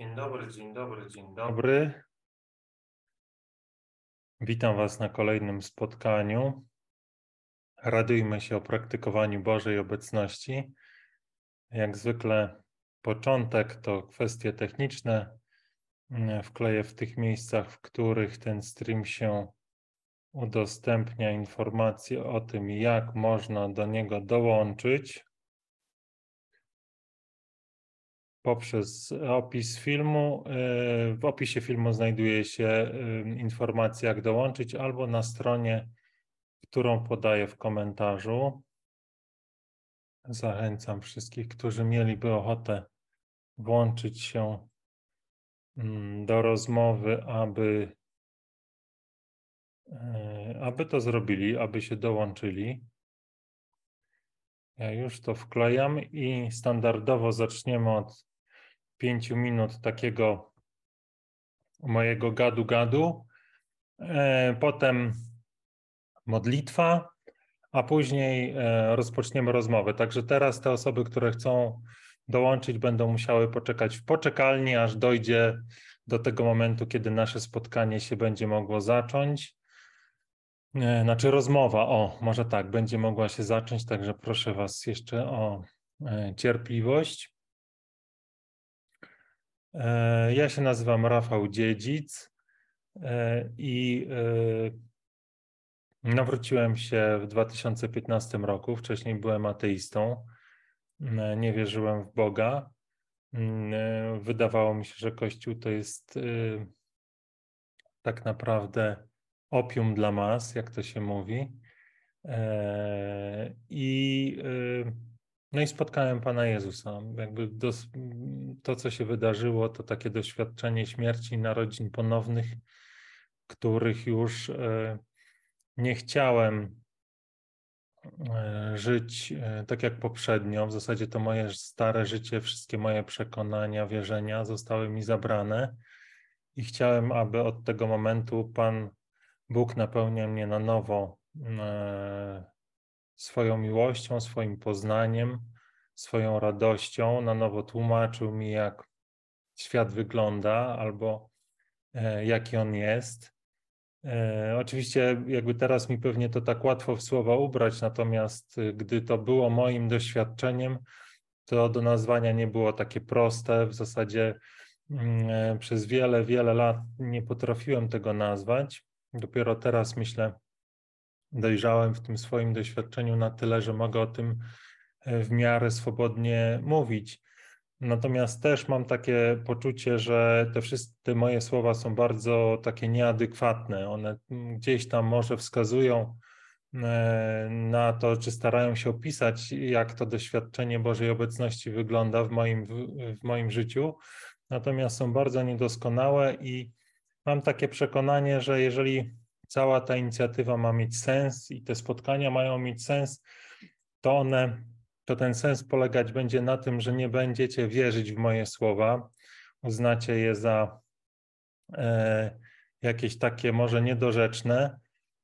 Dzień dobry, dzień dobry, dzień dobry. Witam Was na kolejnym spotkaniu. Radujmy się o praktykowaniu Bożej obecności. Jak zwykle, początek to kwestie techniczne. Wkleję w tych miejscach, w których ten stream się udostępnia informacje o tym, jak można do niego dołączyć. Poprzez opis filmu. E, w opisie filmu znajduje się e, informacja, jak dołączyć, albo na stronie, którą podaję w komentarzu. Zachęcam wszystkich, którzy mieliby ochotę włączyć się mm, do rozmowy, aby, e, aby to zrobili, aby się dołączyli. Ja już to wklejam i standardowo zaczniemy od pięciu minut takiego mojego gadu-gadu. E, potem modlitwa, a później e, rozpoczniemy rozmowę. Także teraz te osoby, które chcą dołączyć, będą musiały poczekać w poczekalni, aż dojdzie do tego momentu, kiedy nasze spotkanie się będzie mogło zacząć. E, znaczy rozmowa, o, może tak, będzie mogła się zacząć, także proszę Was jeszcze o cierpliwość. E, ja się nazywam Rafał Dziedzic e, i e, nawróciłem się w 2015 roku. Wcześniej byłem ateistą. Nie wierzyłem w Boga. Wydawało mi się, że Kościół to jest tak naprawdę opium dla mas, jak to się mówi. I no i spotkałem Pana Jezusa. Jakby dos, to, co się wydarzyło, to takie doświadczenie śmierci narodzin ponownych, których już e, nie chciałem e, żyć e, tak jak poprzednio. W zasadzie to moje stare życie, wszystkie moje przekonania, wierzenia zostały mi zabrane i chciałem, aby od tego momentu Pan Bóg napełniał mnie na nowo swoją miłością, swoim poznaniem, swoją radością, na nowo tłumaczył mi, jak świat wygląda albo e, jaki on jest. E, oczywiście, jakby teraz mi pewnie to tak łatwo w słowa ubrać, natomiast e, gdy to było moim doświadczeniem, to do nazwania nie było takie proste. W zasadzie mm, przez wiele, wiele lat nie potrafiłem tego nazwać. Dopiero teraz myślę, dojrzałem w tym swoim doświadczeniu na tyle, że mogę o tym e, w miarę swobodnie mówić. Natomiast też mam takie poczucie, że te wszystkie moje słowa są bardzo takie nieadekwatne. One gdzieś tam może wskazują e, na to, czy starają się opisać, jak to doświadczenie Bożej obecności wygląda w moim, w moim życiu. Natomiast są bardzo niedoskonałe i mam takie przekonanie, że jeżeli cała ta inicjatywa ma mieć sens i te spotkania mają mieć sens, to one, to ten sens polegać będzie na tym, że nie będziecie wierzyć w moje słowa, uznacie je za e, jakieś takie może niedorzeczne,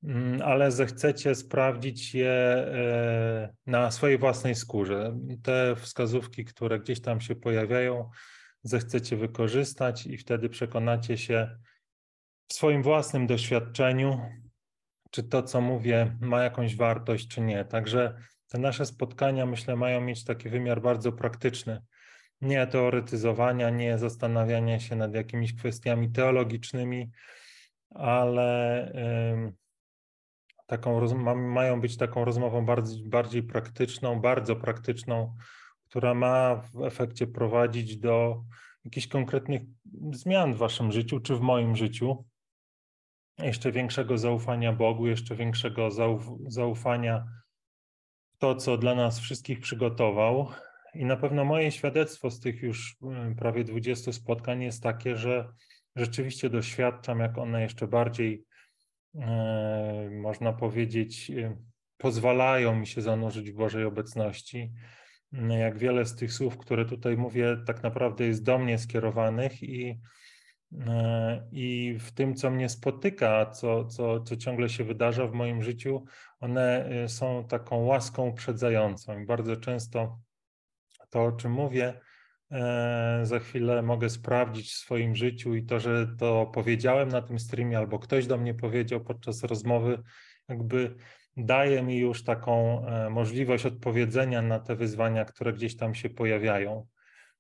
mm, ale zechcecie sprawdzić je e, na swojej własnej skórze. Te wskazówki, które gdzieś tam się pojawiają, zechcecie wykorzystać i wtedy przekonacie się, w swoim własnym doświadczeniu, czy to, co mówię, ma jakąś wartość, czy nie. Także te nasze spotkania, myślę, mają mieć taki wymiar bardzo praktyczny. Nie teoretyzowania, nie zastanawiania się nad jakimiś kwestiami teologicznymi, ale taką, mają być taką rozmową bardziej, bardziej praktyczną, bardzo praktyczną, która ma w efekcie prowadzić do jakichś konkretnych zmian w waszym życiu czy w moim życiu jeszcze większego zaufania Bogu, jeszcze większego zaufania w to, co dla nas wszystkich przygotował. I na pewno moje świadectwo z tych już mm, prawie 20 spotkań jest takie, że rzeczywiście doświadczam, jak one jeszcze bardziej, e, można powiedzieć, e, pozwalają mi się zanurzyć w Bożej obecności. Jak wiele z tych słów, które tutaj mówię, tak naprawdę jest do mnie skierowanych i I w tym, co mnie spotyka, co, co, co ciągle się wydarza w moim życiu, one e, są taką łaską uprzedzającą. I bardzo często to, o czym mówię, e, za chwilę mogę sprawdzić w swoim życiu i to, że to powiedziałem na tym streamie albo ktoś do mnie powiedział podczas rozmowy, jakby daje mi już taką e, możliwość odpowiedzenia na te wyzwania, które gdzieś tam się pojawiają,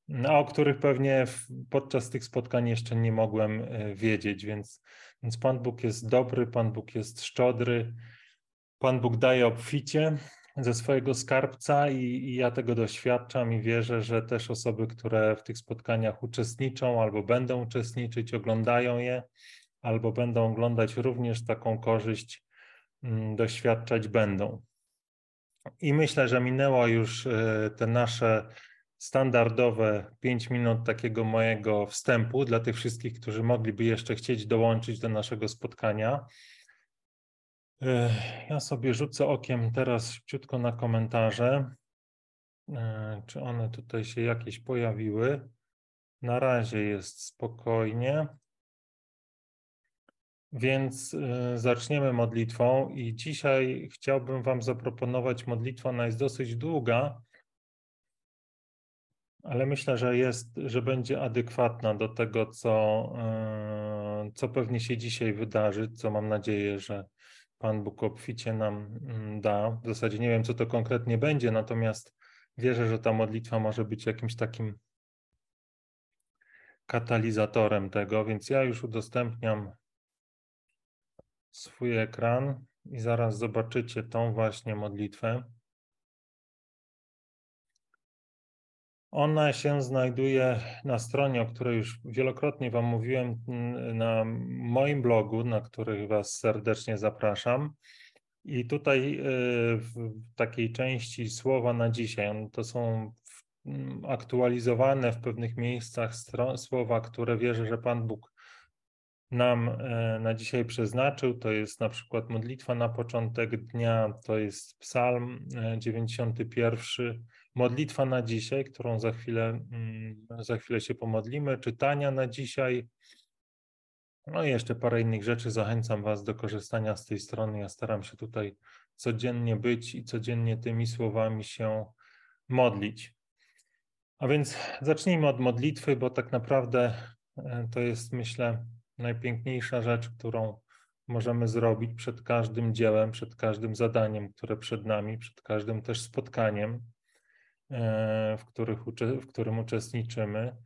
no, o których pewnie podczas tych spotkań jeszcze nie mogłem e, wiedzieć, więc, więc Pan Bóg jest dobry, Pan Bóg jest szczodry, Pan Bóg daje obficie ze swojego skarbca i, i, ja tego doświadczam i wierzę, że też osoby, które w tych spotkaniach uczestniczą albo będą uczestniczyć, oglądają je, albo będą oglądać również taką korzyść Mm, doświadczać będą. I myślę, że minęło już e, te nasze standardowe 5 minut takiego mojego wstępu dla tych wszystkich, którzy mogliby jeszcze chcieć dołączyć do naszego spotkania. E, ja sobie rzucę okiem teraz szybciutko na komentarze, e, czy one tutaj się jakieś pojawiły. Na razie jest spokojnie. Więc y, zaczniemy modlitwą i dzisiaj chciałbym Wam zaproponować modlitwę. Ona jest dosyć długa, ale myślę, że jest, że będzie adekwatna do tego, co, y, co pewnie się dzisiaj wydarzy, co mam nadzieję, że Pan Bóg obficie nam mm, da. W zasadzie nie wiem, co to konkretnie będzie, natomiast wierzę, że ta modlitwa może być jakimś takim katalizatorem tego, więc ja już udostępniam swój ekran i zaraz zobaczycie tą właśnie modlitwę. Ona się znajduje na stronie, o której już wielokrotnie Wam mówiłem, na moim blogu, na który Was serdecznie zapraszam. I tutaj y, w takiej części słowa na dzisiaj, to są aktualizowane w pewnych miejscach słowa, które wierzę, że Pan Bóg nam e, na dzisiaj przeznaczył. To jest na przykład modlitwa na początek dnia, to jest Psalm 91, e, modlitwa na dzisiaj, którą za chwilę, mm, za chwilę się pomodlimy, czytania na dzisiaj. No i jeszcze parę innych rzeczy. Zachęcam Was do korzystania z tej strony. Ja staram się tutaj codziennie być i codziennie tymi słowami się modlić. A więc zacznijmy od modlitwy, bo tak naprawdę e, to jest, myślę, najpiękniejsza rzecz, którą możemy zrobić przed każdym dziełem, przed każdym zadaniem, które przed nami, przed każdym też spotkaniem, w, których, w którym uczestniczymy.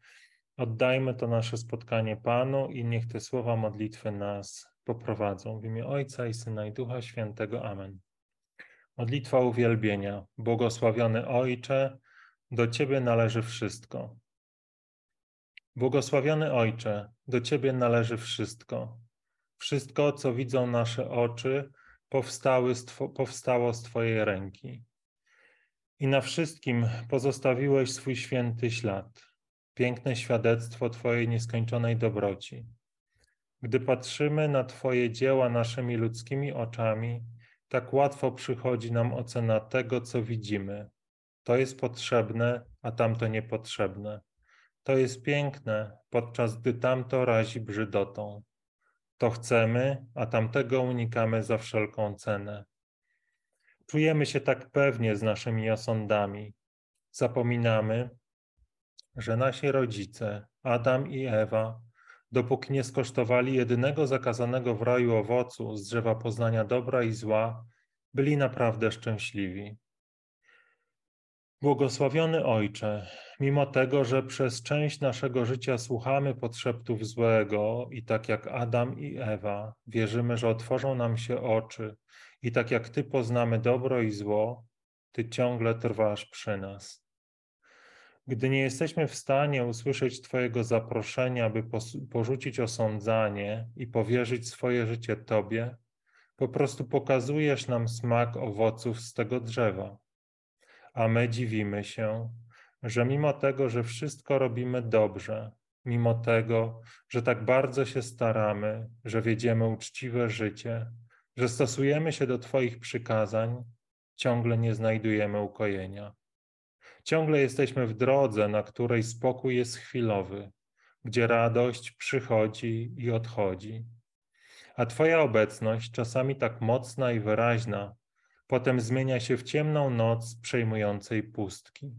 Oddajmy to nasze spotkanie Panu i niech te słowa modlitwy nas poprowadzą. W imię Ojca i Syna i Ducha Świętego. Amen. Modlitwa uwielbienia. Błogosławiony Ojcze, do Ciebie należy wszystko. Błogosławiony Ojcze, do Ciebie należy wszystko. Wszystko, co widzą nasze oczy, powstały powstało z Twojej ręki. I na wszystkim pozostawiłeś swój święty ślad, piękne świadectwo Twojej nieskończonej dobroci. Gdy patrzymy na Twoje dzieła naszymi ludzkimi oczami, tak łatwo przychodzi nam ocena tego, co widzimy. To jest potrzebne, a tamto niepotrzebne. To jest piękne, podczas gdy tamto razi brzydotą. To chcemy, a tamtego unikamy za wszelką cenę. Czujemy się tak pewnie z naszymi osądami. Zapominamy, że nasi rodzice, Adam i Ewa, dopóki nie skosztowali jedynego zakazanego w raju owocu z drzewa poznania dobra i zła, byli naprawdę szczęśliwi. Błogosławiony Ojcze, mimo tego, że przez część naszego życia słuchamy podszeptów złego i tak jak Adam i Ewa, wierzymy, że otworzą nam się oczy i tak jak Ty poznamy dobro i zło, Ty ciągle trwasz przy nas. Gdy nie jesteśmy w stanie usłyszeć Twojego zaproszenia, by porzucić osądzanie i powierzyć swoje życie Tobie, po prostu pokazujesz nam smak owoców z tego drzewa a my dziwimy się, że mimo tego, że wszystko robimy dobrze, mimo tego, że tak bardzo się staramy, że wiedziemy uczciwe życie, że stosujemy się do Twoich przykazań, ciągle nie znajdujemy ukojenia. Ciągle jesteśmy w drodze, na której spokój jest chwilowy, gdzie radość przychodzi i odchodzi. A Twoja obecność, czasami tak mocna i wyraźna, potem zmienia się w ciemną noc przejmującej pustki.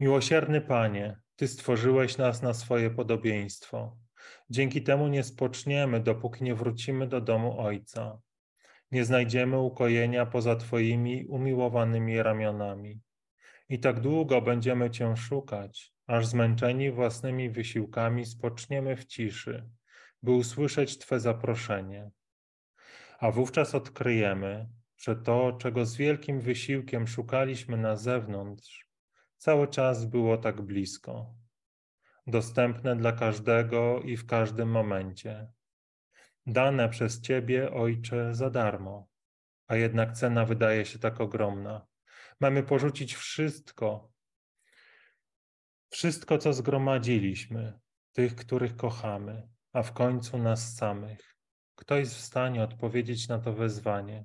Miłosierny Panie, Ty stworzyłeś nas na swoje podobieństwo. Dzięki temu nie spoczniemy, dopóki nie wrócimy do domu Ojca. Nie znajdziemy ukojenia poza Twoimi umiłowanymi ramionami. I tak długo będziemy Cię szukać, aż zmęczeni własnymi wysiłkami spoczniemy w ciszy, by usłyszeć Twe zaproszenie. A wówczas odkryjemy, że to, czego z wielkim wysiłkiem szukaliśmy na zewnątrz, cały czas było tak blisko, dostępne dla każdego i w każdym momencie, dane przez Ciebie, Ojcze, za darmo, a jednak cena wydaje się tak ogromna. Mamy porzucić wszystko, wszystko, co zgromadziliśmy, tych, których kochamy, a w końcu nas samych. Kto jest w stanie odpowiedzieć na to wezwanie?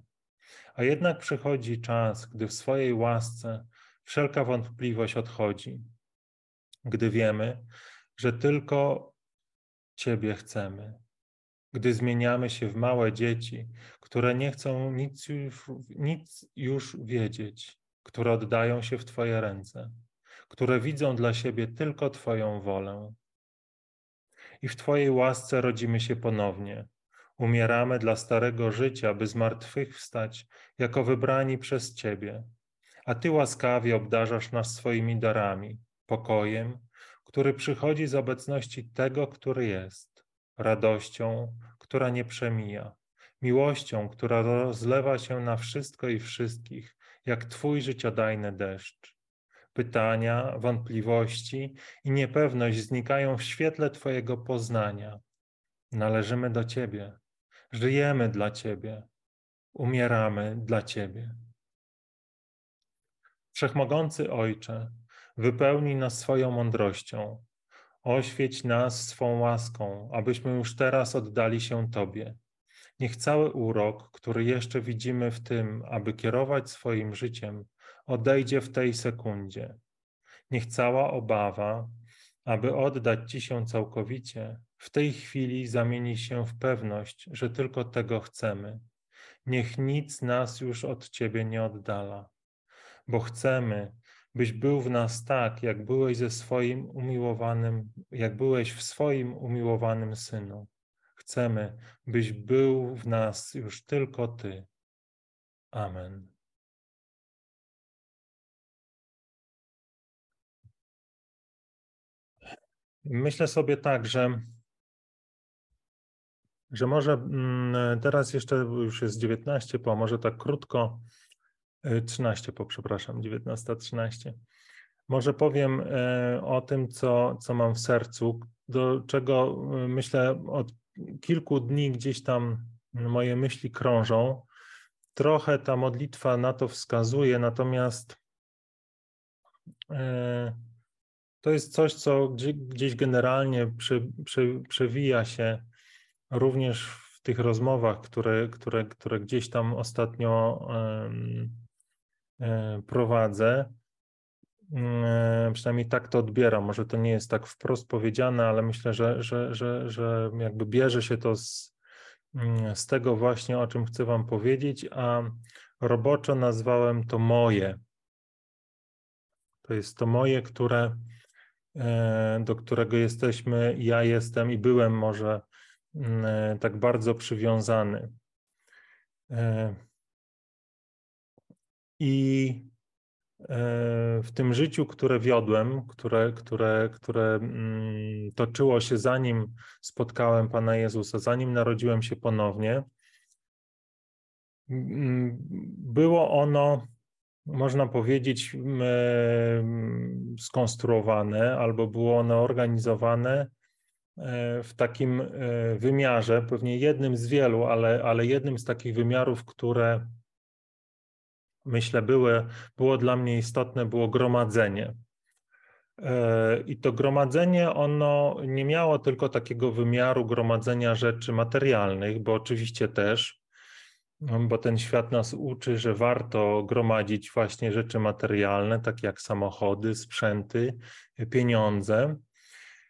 A jednak przychodzi czas, gdy w swojej łasce wszelka wątpliwość odchodzi, gdy wiemy, że tylko Ciebie chcemy, gdy zmieniamy się w małe dzieci, które nie chcą nic już, nic już wiedzieć, które oddają się w Twoje ręce, które widzą dla siebie tylko Twoją wolę. I w Twojej łasce rodzimy się ponownie. Umieramy dla starego życia, by zmartwychwstać jako wybrani przez Ciebie. A Ty łaskawie obdarzasz nas swoimi darami, pokojem, który przychodzi z obecności tego, który jest, radością, która nie przemija, miłością, która rozlewa się na wszystko i wszystkich, jak Twój życiodajny deszcz. Pytania, wątpliwości i niepewność znikają w świetle Twojego poznania. Należymy do Ciebie, żyjemy dla Ciebie, umieramy dla Ciebie. Wszechmogący Ojcze, wypełnij nas swoją mądrością, oświeć nas swą łaską, abyśmy już teraz oddali się Tobie. Niech cały urok, który jeszcze widzimy w tym, aby kierować swoim życiem, odejdzie w tej sekundzie. Niech cała obawa, aby oddać Ci się całkowicie, w tej chwili zamieni się w pewność, że tylko tego chcemy. Niech nic nas już od Ciebie nie oddala, bo chcemy, byś był w nas tak, jak byłeś ze swoim umiłowanym, jak byłeś w swoim umiłowanym Synu. Chcemy, byś był w nas już tylko Ty. Amen. Myślę sobie tak, że, że może mm, teraz jeszcze już jest 19 po, może tak krótko, 13 y, po, przepraszam, 19.13. Może powiem e, o tym, co, co mam w sercu, do czego y, myślę od kilku dni gdzieś tam moje myśli krążą. Trochę ta modlitwa na to wskazuje, natomiast e, to jest coś, co gdzieś generalnie przewija się również w tych rozmowach, które, które, które gdzieś tam ostatnio e, prowadzę. Przynajmniej tak to odbieram. Może to nie jest tak wprost powiedziane, ale myślę, że, że, że, że jakby bierze się to z, mm, z tego właśnie, o czym chcę Wam powiedzieć, a roboczo nazwałem to moje. To jest to moje, które, e, do którego jesteśmy, ja jestem i byłem może tak bardzo przywiązany. I w tym życiu, które wiodłem, które, które, które mm, toczyło się zanim spotkałem Pana Jezusa, zanim narodziłem się ponownie, mm, było ono, można powiedzieć, skonstruowane albo było ono organizowane e, w takim e, wymiarze, pewnie jednym z wielu, ale, ale jednym z takich wymiarów, które myślę, były, było dla mnie istotne, było gromadzenie. E, I to gromadzenie, ono nie miało tylko takiego wymiaru gromadzenia rzeczy materialnych, bo oczywiście też, bo ten świat nas uczy, że warto gromadzić właśnie rzeczy materialne, takie jak samochody, sprzęty, pieniądze.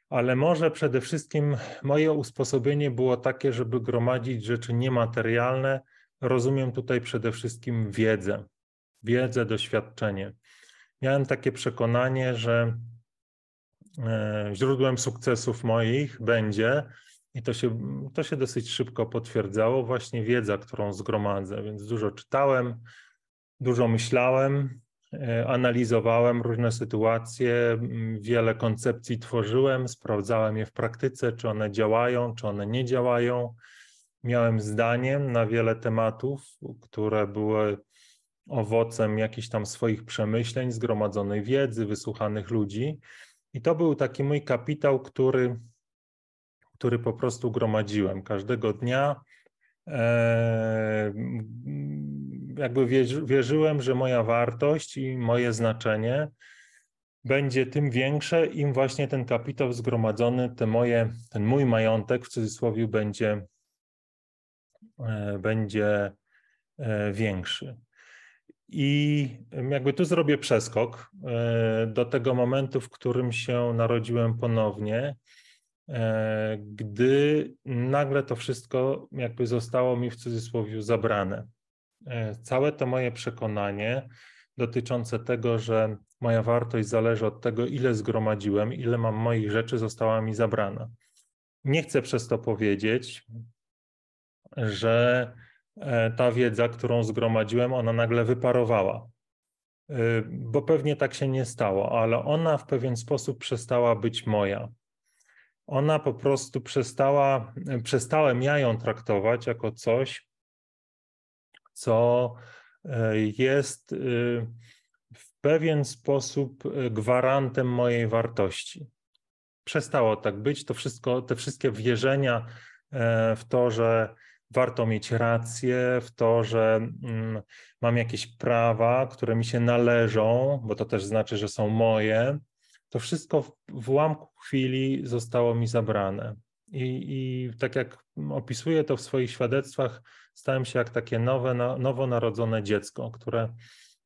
Ale może przede wszystkim moje usposobienie było takie, żeby gromadzić rzeczy niematerialne. Rozumiem tutaj przede wszystkim wiedzę wiedzę, doświadczenie. miałem takie przekonanie, że e, źródłem sukcesów moich będzie, i to się, to się dosyć szybko potwierdzało, właśnie wiedza, którą zgromadzę. Więc dużo czytałem, dużo myślałem, analizowałem różne sytuacje, wiele koncepcji tworzyłem, sprawdzałem je w praktyce, czy one działają, czy one nie działają. Miałem zdaniem na wiele tematów, które były owocem jakichś tam swoich przemyśleń, zgromadzonej wiedzy, wysłuchanych ludzi. I to był taki mój kapitał, który, który po prostu gromadziłem każdego dnia. E, jakby wierzyłem, że moja wartość i moje znaczenie będzie tym większe, im właśnie ten kapitał zgromadzony, te moje, ten mój majątek w cudzysłowie będzie, e, będzie e, większy. I jakby tu zrobię przeskok e, do tego momentu, w którym się narodziłem ponownie, gdy nagle to wszystko jakby zostało mi w cudzysłowie zabrane. E, całe to moje przekonanie dotyczące tego, że moja wartość zależy od tego, ile zgromadziłem, ile mam moich rzeczy, została mi zabrana. Nie chcę przez to powiedzieć, że E, ta wiedza, którą zgromadziłem, ona nagle wyparowała. E, bo pewnie tak się nie stało, ale ona w pewien sposób przestała być moja. Ona po prostu przestała, przestałem ja ją traktować jako coś, co e, jest w pewien sposób gwarantem mojej wartości. Przestało tak być. To wszystko, te wszystkie wierzenia w to, że warto mieć rację w to, że mm, mam jakieś prawa, które mi się należą, bo to też znaczy, że są moje. To wszystko w ułamku chwili zostało mi zabrane. I, I tak jak opisuję to w swoich świadectwach, stałem się jak takie nowe, nowonarodzone dziecko, które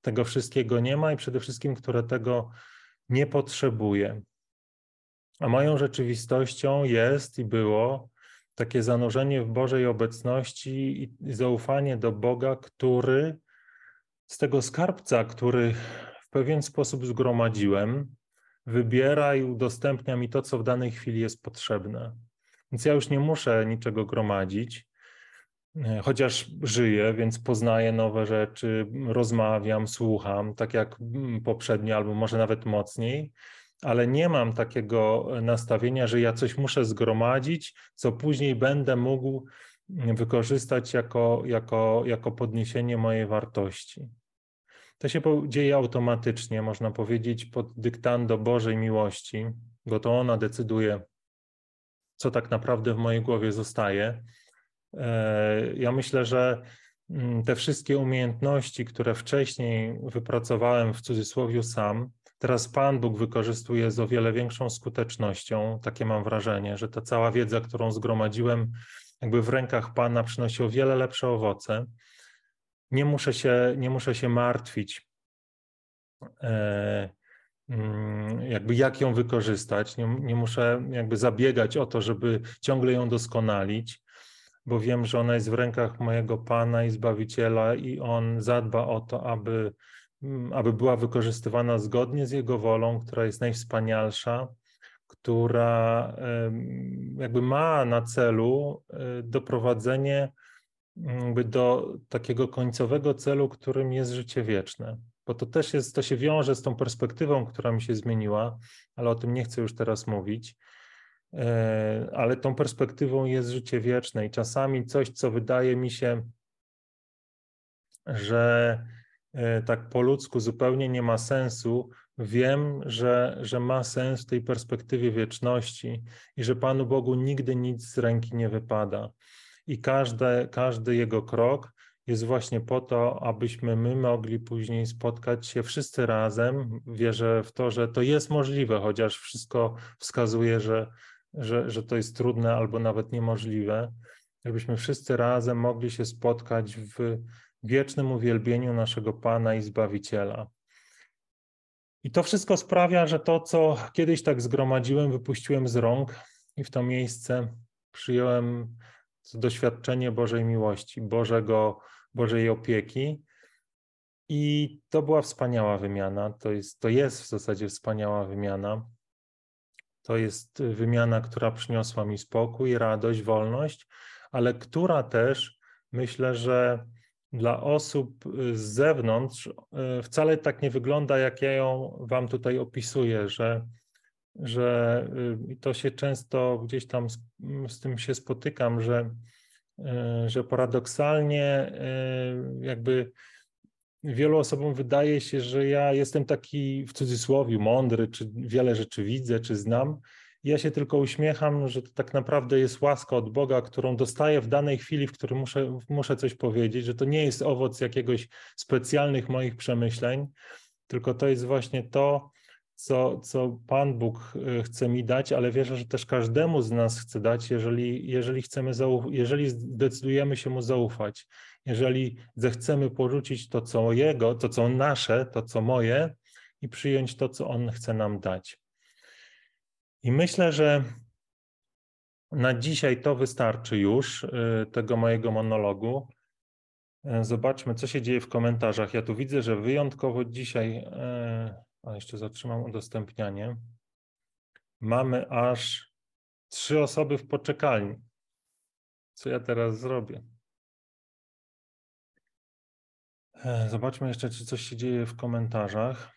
tego wszystkiego nie ma i przede wszystkim, które tego nie potrzebuje. A moją rzeczywistością jest i było takie zanurzenie w Bożej obecności i zaufanie do Boga, który z tego skarbca, który w pewien sposób zgromadziłem, wybiera i udostępnia mi to, co w danej chwili jest potrzebne. Więc ja już nie muszę niczego gromadzić, chociaż żyję, więc poznaję nowe rzeczy, rozmawiam, słucham, tak jak mm, poprzednio, albo może nawet mocniej, ale nie mam takiego nastawienia, że ja coś muszę zgromadzić, co później będę mógł wykorzystać jako, jako, jako podniesienie mojej wartości. To się dzieje automatycznie, można powiedzieć, pod dyktando Bożej miłości, bo to ona decyduje, co tak naprawdę w mojej głowie zostaje. E, ja myślę, że mm, te wszystkie umiejętności, które wcześniej wypracowałem w cudzysłowie sam, Teraz Pan Bóg wykorzystuje z o wiele większą skutecznością. Takie mam wrażenie, że ta cała wiedza, którą zgromadziłem, jakby w rękach Pana przynosi o wiele lepsze owoce. Nie muszę się, nie muszę się martwić, e, mm, jakby jak ją wykorzystać. Nie, nie muszę jakby zabiegać o to, żeby ciągle ją doskonalić, bo wiem, że ona jest w rękach mojego Pana i Zbawiciela i On zadba o to, aby Mm, aby była wykorzystywana zgodnie z Jego wolą, która jest najwspanialsza, która jakby ma na celu e, doprowadzenie jakby do takiego końcowego celu, którym jest życie wieczne. Bo to też jest, to się wiąże z tą perspektywą, która mi się zmieniła, ale o tym nie chcę już teraz mówić. E, ale tą perspektywą jest życie wieczne i czasami coś, co wydaje mi się, że E, tak po ludzku zupełnie nie ma sensu, wiem, że, że ma sens w tej perspektywie wieczności i że Panu Bogu nigdy nic z ręki nie wypada. I każde, każdy Jego krok jest właśnie po to, abyśmy my mogli później spotkać się wszyscy razem. Wierzę w to, że to jest możliwe, chociaż wszystko wskazuje, że, że, że to jest trudne albo nawet niemożliwe. Żebyśmy wszyscy razem mogli się spotkać w wiecznym uwielbieniu naszego Pana i Zbawiciela. I to wszystko sprawia, że to, co kiedyś tak zgromadziłem, wypuściłem z rąk i w to miejsce przyjąłem doświadczenie Bożej miłości, Bożego, Bożej opieki. I to była wspaniała wymiana. To jest, to jest w zasadzie wspaniała wymiana. To jest wymiana, która przyniosła mi spokój, radość, wolność, ale która też myślę, że dla osób z zewnątrz e, wcale tak nie wygląda, jak ja ją Wam tutaj opisuję, że, że y, to się często gdzieś tam z, z tym się spotykam, że, e, że paradoksalnie e, jakby wielu osobom wydaje się, że ja jestem taki w cudzysłowie mądry, czy wiele rzeczy widzę, czy znam. Ja się tylko uśmiecham, że to tak naprawdę jest łaska od Boga, którą dostaję w danej chwili, w której muszę, muszę coś powiedzieć, że to nie jest owoc jakiegoś specjalnych moich przemyśleń, tylko to jest właśnie to, co, co Pan Bóg e, chce mi dać, ale wierzę, że też każdemu z nas chce dać, jeżeli, jeżeli chcemy, jeżeli zdecydujemy się Mu zaufać jeżeli zechcemy porzucić to, co Jego, to, co nasze, to, co moje i przyjąć to, co On chce nam dać. I myślę, że na dzisiaj to wystarczy już y, tego mojego monologu. Y, zobaczmy, co się dzieje w komentarzach. Ja tu widzę, że wyjątkowo dzisiaj, y, a jeszcze zatrzymam udostępnianie, mamy aż trzy osoby w poczekalni. Co ja teraz zrobię? Zobaczmy jeszcze, czy coś się dzieje w komentarzach.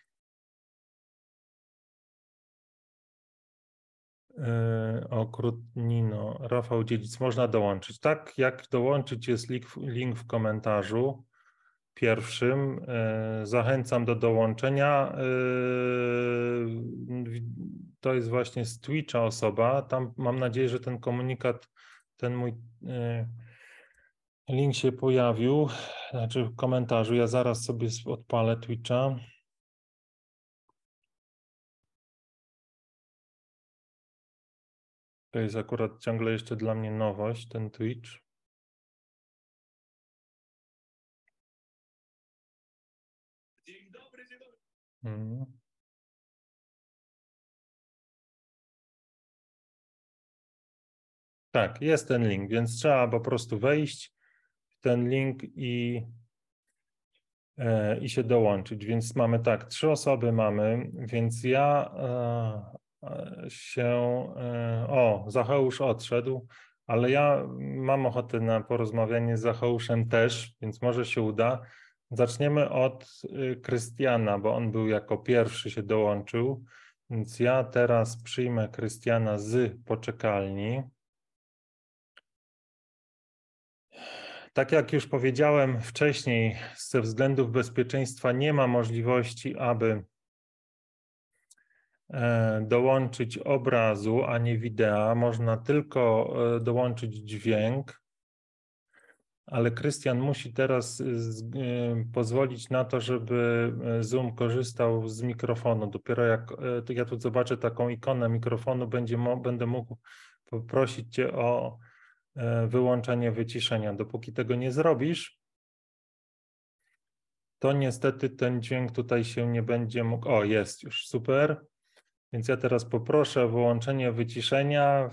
E, Okrutnino, Rafał Dziedzic, można dołączyć. Tak, jak dołączyć jest link, link w komentarzu pierwszym. E, zachęcam do dołączenia. To jest właśnie z Twitcha osoba. Tam mam nadzieję, że ten komunikat, ten mój Link się pojawił, znaczy w komentarzu. Ja zaraz sobie odpalę Twitcha. To jest akurat ciągle jeszcze dla mnie nowość, ten Twitch. Dzień dobry, dzień dobry. Hmm. Tak, jest ten link, więc trzeba po prostu wejść ten link i, e, i się dołączyć. Więc mamy tak, trzy osoby mamy, więc ja e, się. E, o, Zacheusz odszedł, ale ja mam ochotę na porozmawianie z Zacheuszem też, więc może się uda. Zaczniemy od Krystiana, bo on był jako pierwszy się dołączył. Więc ja teraz przyjmę Krystiana z poczekalni. Tak jak już powiedziałem wcześniej, ze względów bezpieczeństwa nie ma możliwości, aby e, dołączyć obrazu, a nie wideo. Można tylko e, dołączyć dźwięk, ale Krystian musi teraz e, pozwolić na to, żeby Zoom korzystał z mikrofonu. Dopiero jak ja tu zobaczę taką ikonę mikrofonu, będzie, będę mógł poprosić Cię o wyłączenie wyciszenia. Dopóki tego nie zrobisz, to niestety ten dźwięk tutaj się nie będzie mógł. O, jest już, super. Więc ja teraz poproszę o wyłączenie wyciszenia.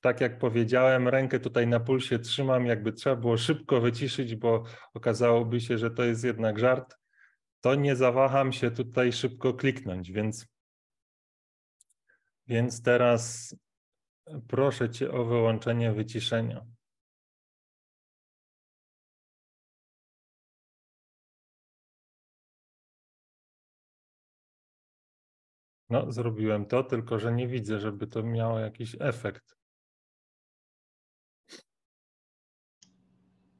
Tak jak powiedziałem, rękę tutaj na pulsie trzymam, jakby trzeba było szybko wyciszyć, bo okazałoby się, że to jest jednak żart. To nie zawaham się tutaj szybko kliknąć, więc, więc teraz Proszę Cię o wyłączenie wyciszenia. No, zrobiłem to, tylko że nie widzę, żeby to miało jakiś efekt.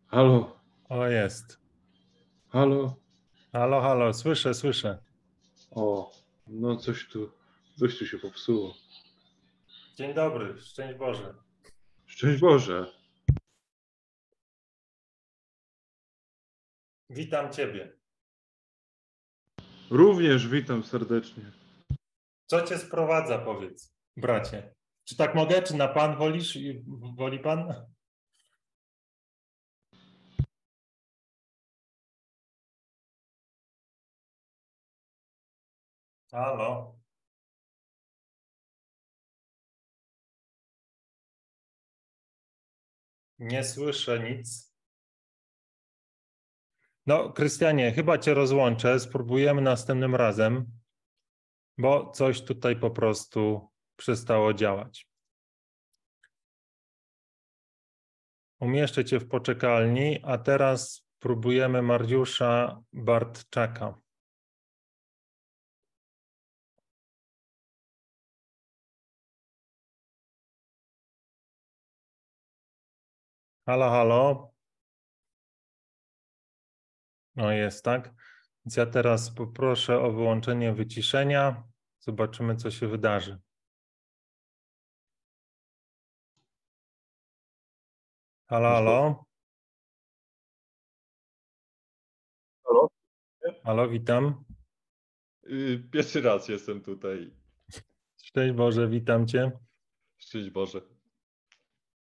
Halo. O, jest. Halo. Halo, halo, słyszę, słyszę. O, no coś tu, coś tu się popsuło. Dzień dobry, szczęść Boże. Szczęść Boże. Witam Ciebie. Również witam serdecznie. Co Cię sprowadza, powiedz, bracie? Czy tak mogę? Czy na Pan wolisz? Woli Pan? Halo. Nie słyszę nic. No, Krystianie, chyba cię rozłączę. Spróbujemy następnym razem, bo coś tutaj po prostu przestało działać. Umieszczę cię w poczekalni, a teraz próbujemy Mariusza Bartczaka. Halo, halo. No jest tak. Więc ja teraz poproszę o wyłączenie wyciszenia. Zobaczymy, co się wydarzy. Halo, halo. Halo? Halo, witam. Y, Pierwszy raz jestem tutaj. Szczęść Boże, witam Cię. Szczęść Boże.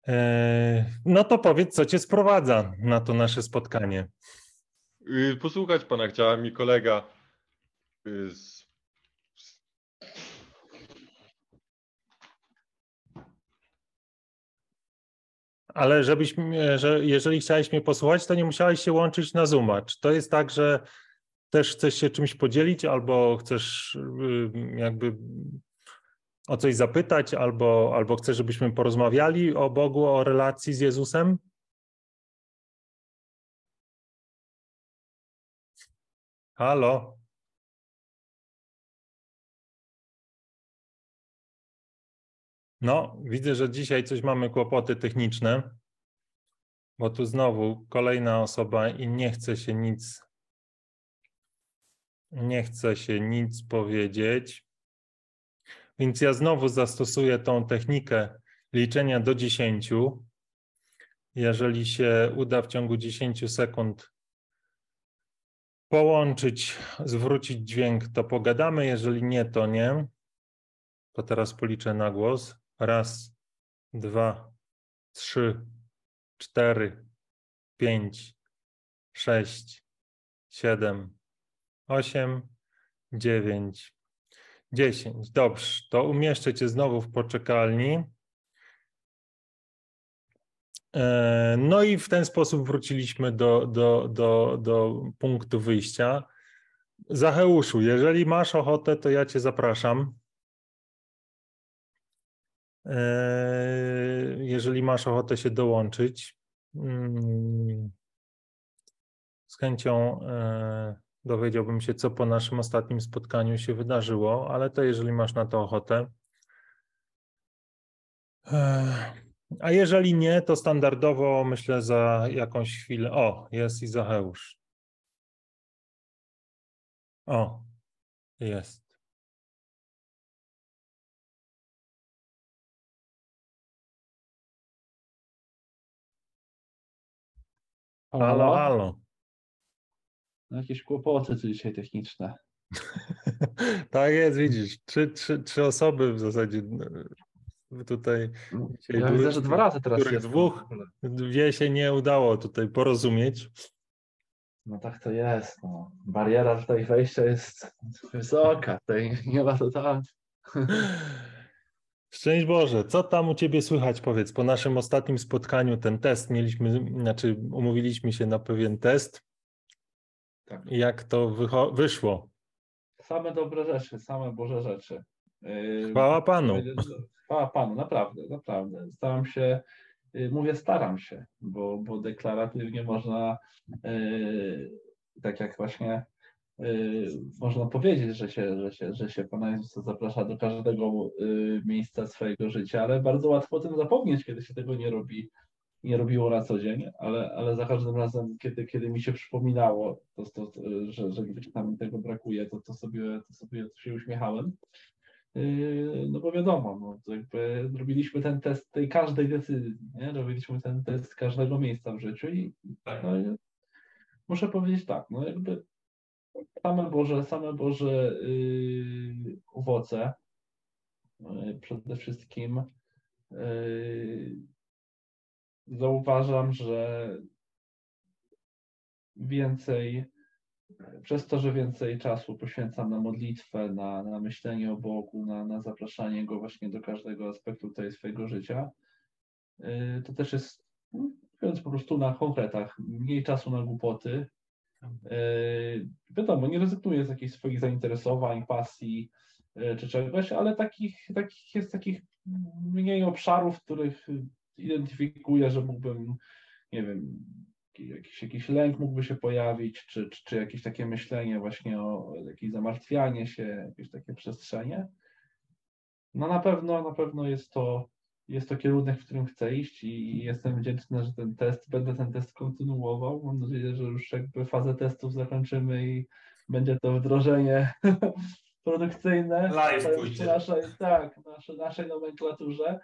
Eee, No to powiedz, co Cię sprowadza na to nasze spotkanie. Y, Posłuchać pana chciała mi kolega. y, z- Ale żebyś, mnie- że jeżeli chciałeś mnie posłuchać, to nie musiałeś się łączyć na Zooma. Czy to jest tak, że też chcesz się czymś podzielić, albo chcesz y, jakby o coś zapytać, albo, albo chcesz, żebyśmy porozmawiali o Bogu, o relacji z Jezusem? Halo? No, widzę, że dzisiaj coś mamy kłopoty techniczne, bo tu znowu kolejna osoba i nie chce się nic, nie chce się nic powiedzieć. Więc ja znowu zastosuję tą technikę liczenia do 10. Jeżeli się uda w ciągu 10 sekund połączyć, zwrócić dźwięk, to pogadamy. Jeżeli nie, to nie. To teraz policzę na głos. Raz, dwa, trzy, cztery, pięć, sześć, siedem, osiem, dziewięć, dziesięć. Dobrze, to umieszczę Cię znowu w poczekalni. E, No i w ten sposób wróciliśmy do, do, do, do punktu wyjścia. Zacheuszu, jeżeli masz ochotę, to ja Cię zapraszam. E, Jeżeli masz ochotę się dołączyć, mm, z chęcią e, dowiedziałbym się, co po naszym ostatnim spotkaniu się wydarzyło, ale to jeżeli masz na to ochotę. E, A jeżeli nie, to standardowo myślę za jakąś chwilę. O, jest Izacheusz. O, jest. Halo, halo. No, Jakieś kłopoty tu dzisiaj techniczne. Tak jest, widzisz. Trzy, trzy, trzy osoby w zasadzie e, tutaj. Dzisiaj Ja były- widzę, że dwa razy teraz których jestem dwóch? się nie udało tutaj porozumieć. No tak to jest. No. Bariera tutaj wejścia jest wysoka. Tutaj nie ma to tak. Szczęść Boże, co tam u Ciebie słychać? Powiedz, po naszym ostatnim spotkaniu ten test mieliśmy, znaczy umówiliśmy się na pewien test. Tak. Jak to wyszło? Same dobre rzeczy, same Boże rzeczy. Yy, Chwała Panu. Chwała Panu, naprawdę, naprawdę. Staram się, yy, mówię staram się, bo, bo deklaratywnie można, yy, tak jak właśnie można powiedzieć, że się, że, się, że się Pana Jezusa zaprasza do każdego miejsca swojego życia, ale bardzo łatwo o tym zapomnieć, kiedy się tego nie robi, nie robiło na co dzień, ale, ale za każdym razem, kiedy, kiedy mi się przypominało, to, to, że, że gdzieś tam mi tego brakuje, to, to, sobie, to sobie się uśmiechałem. Yy, No bo wiadomo, no, jakby robiliśmy ten test tej każdej decyzji, nie? robiliśmy ten test każdego miejsca w życiu i no, i muszę powiedzieć tak, no jakby same Boże, same Boże yy, owoce, yy, przede wszystkim yy, zauważam, że więcej, przez to, że więcej czasu poświęcam na modlitwę, na, na myślenie o Bogu, na, na zapraszanie Go właśnie do każdego aspektu tutaj swojego życia, yy, to też jest, no, mówiąc po prostu na konkretach, mniej czasu na głupoty, Yy, wiadomo, nie rezygnuję z jakichś swoich zainteresowań, pasji yy, czy czegoś, ale takich, takich jest takich mniej obszarów, w których identyfikuję, że mógłbym, nie wiem, jakiś, jakiś lęk mógłby się pojawić, czy, czy, czy jakieś takie myślenie właśnie o jakieś zamartwianie się, jakieś takie przestrzenie. No na pewno, na pewno jest to, jest to kierunek, w którym chcę iść i jestem wdzięczny, że ten test, będę ten test kontynuował. Mam nadzieję, że już jakby fazę testów zakończymy i będzie to wdrożenie produkcyjne Live w naszej, tak, naszej, naszej nomenklaturze.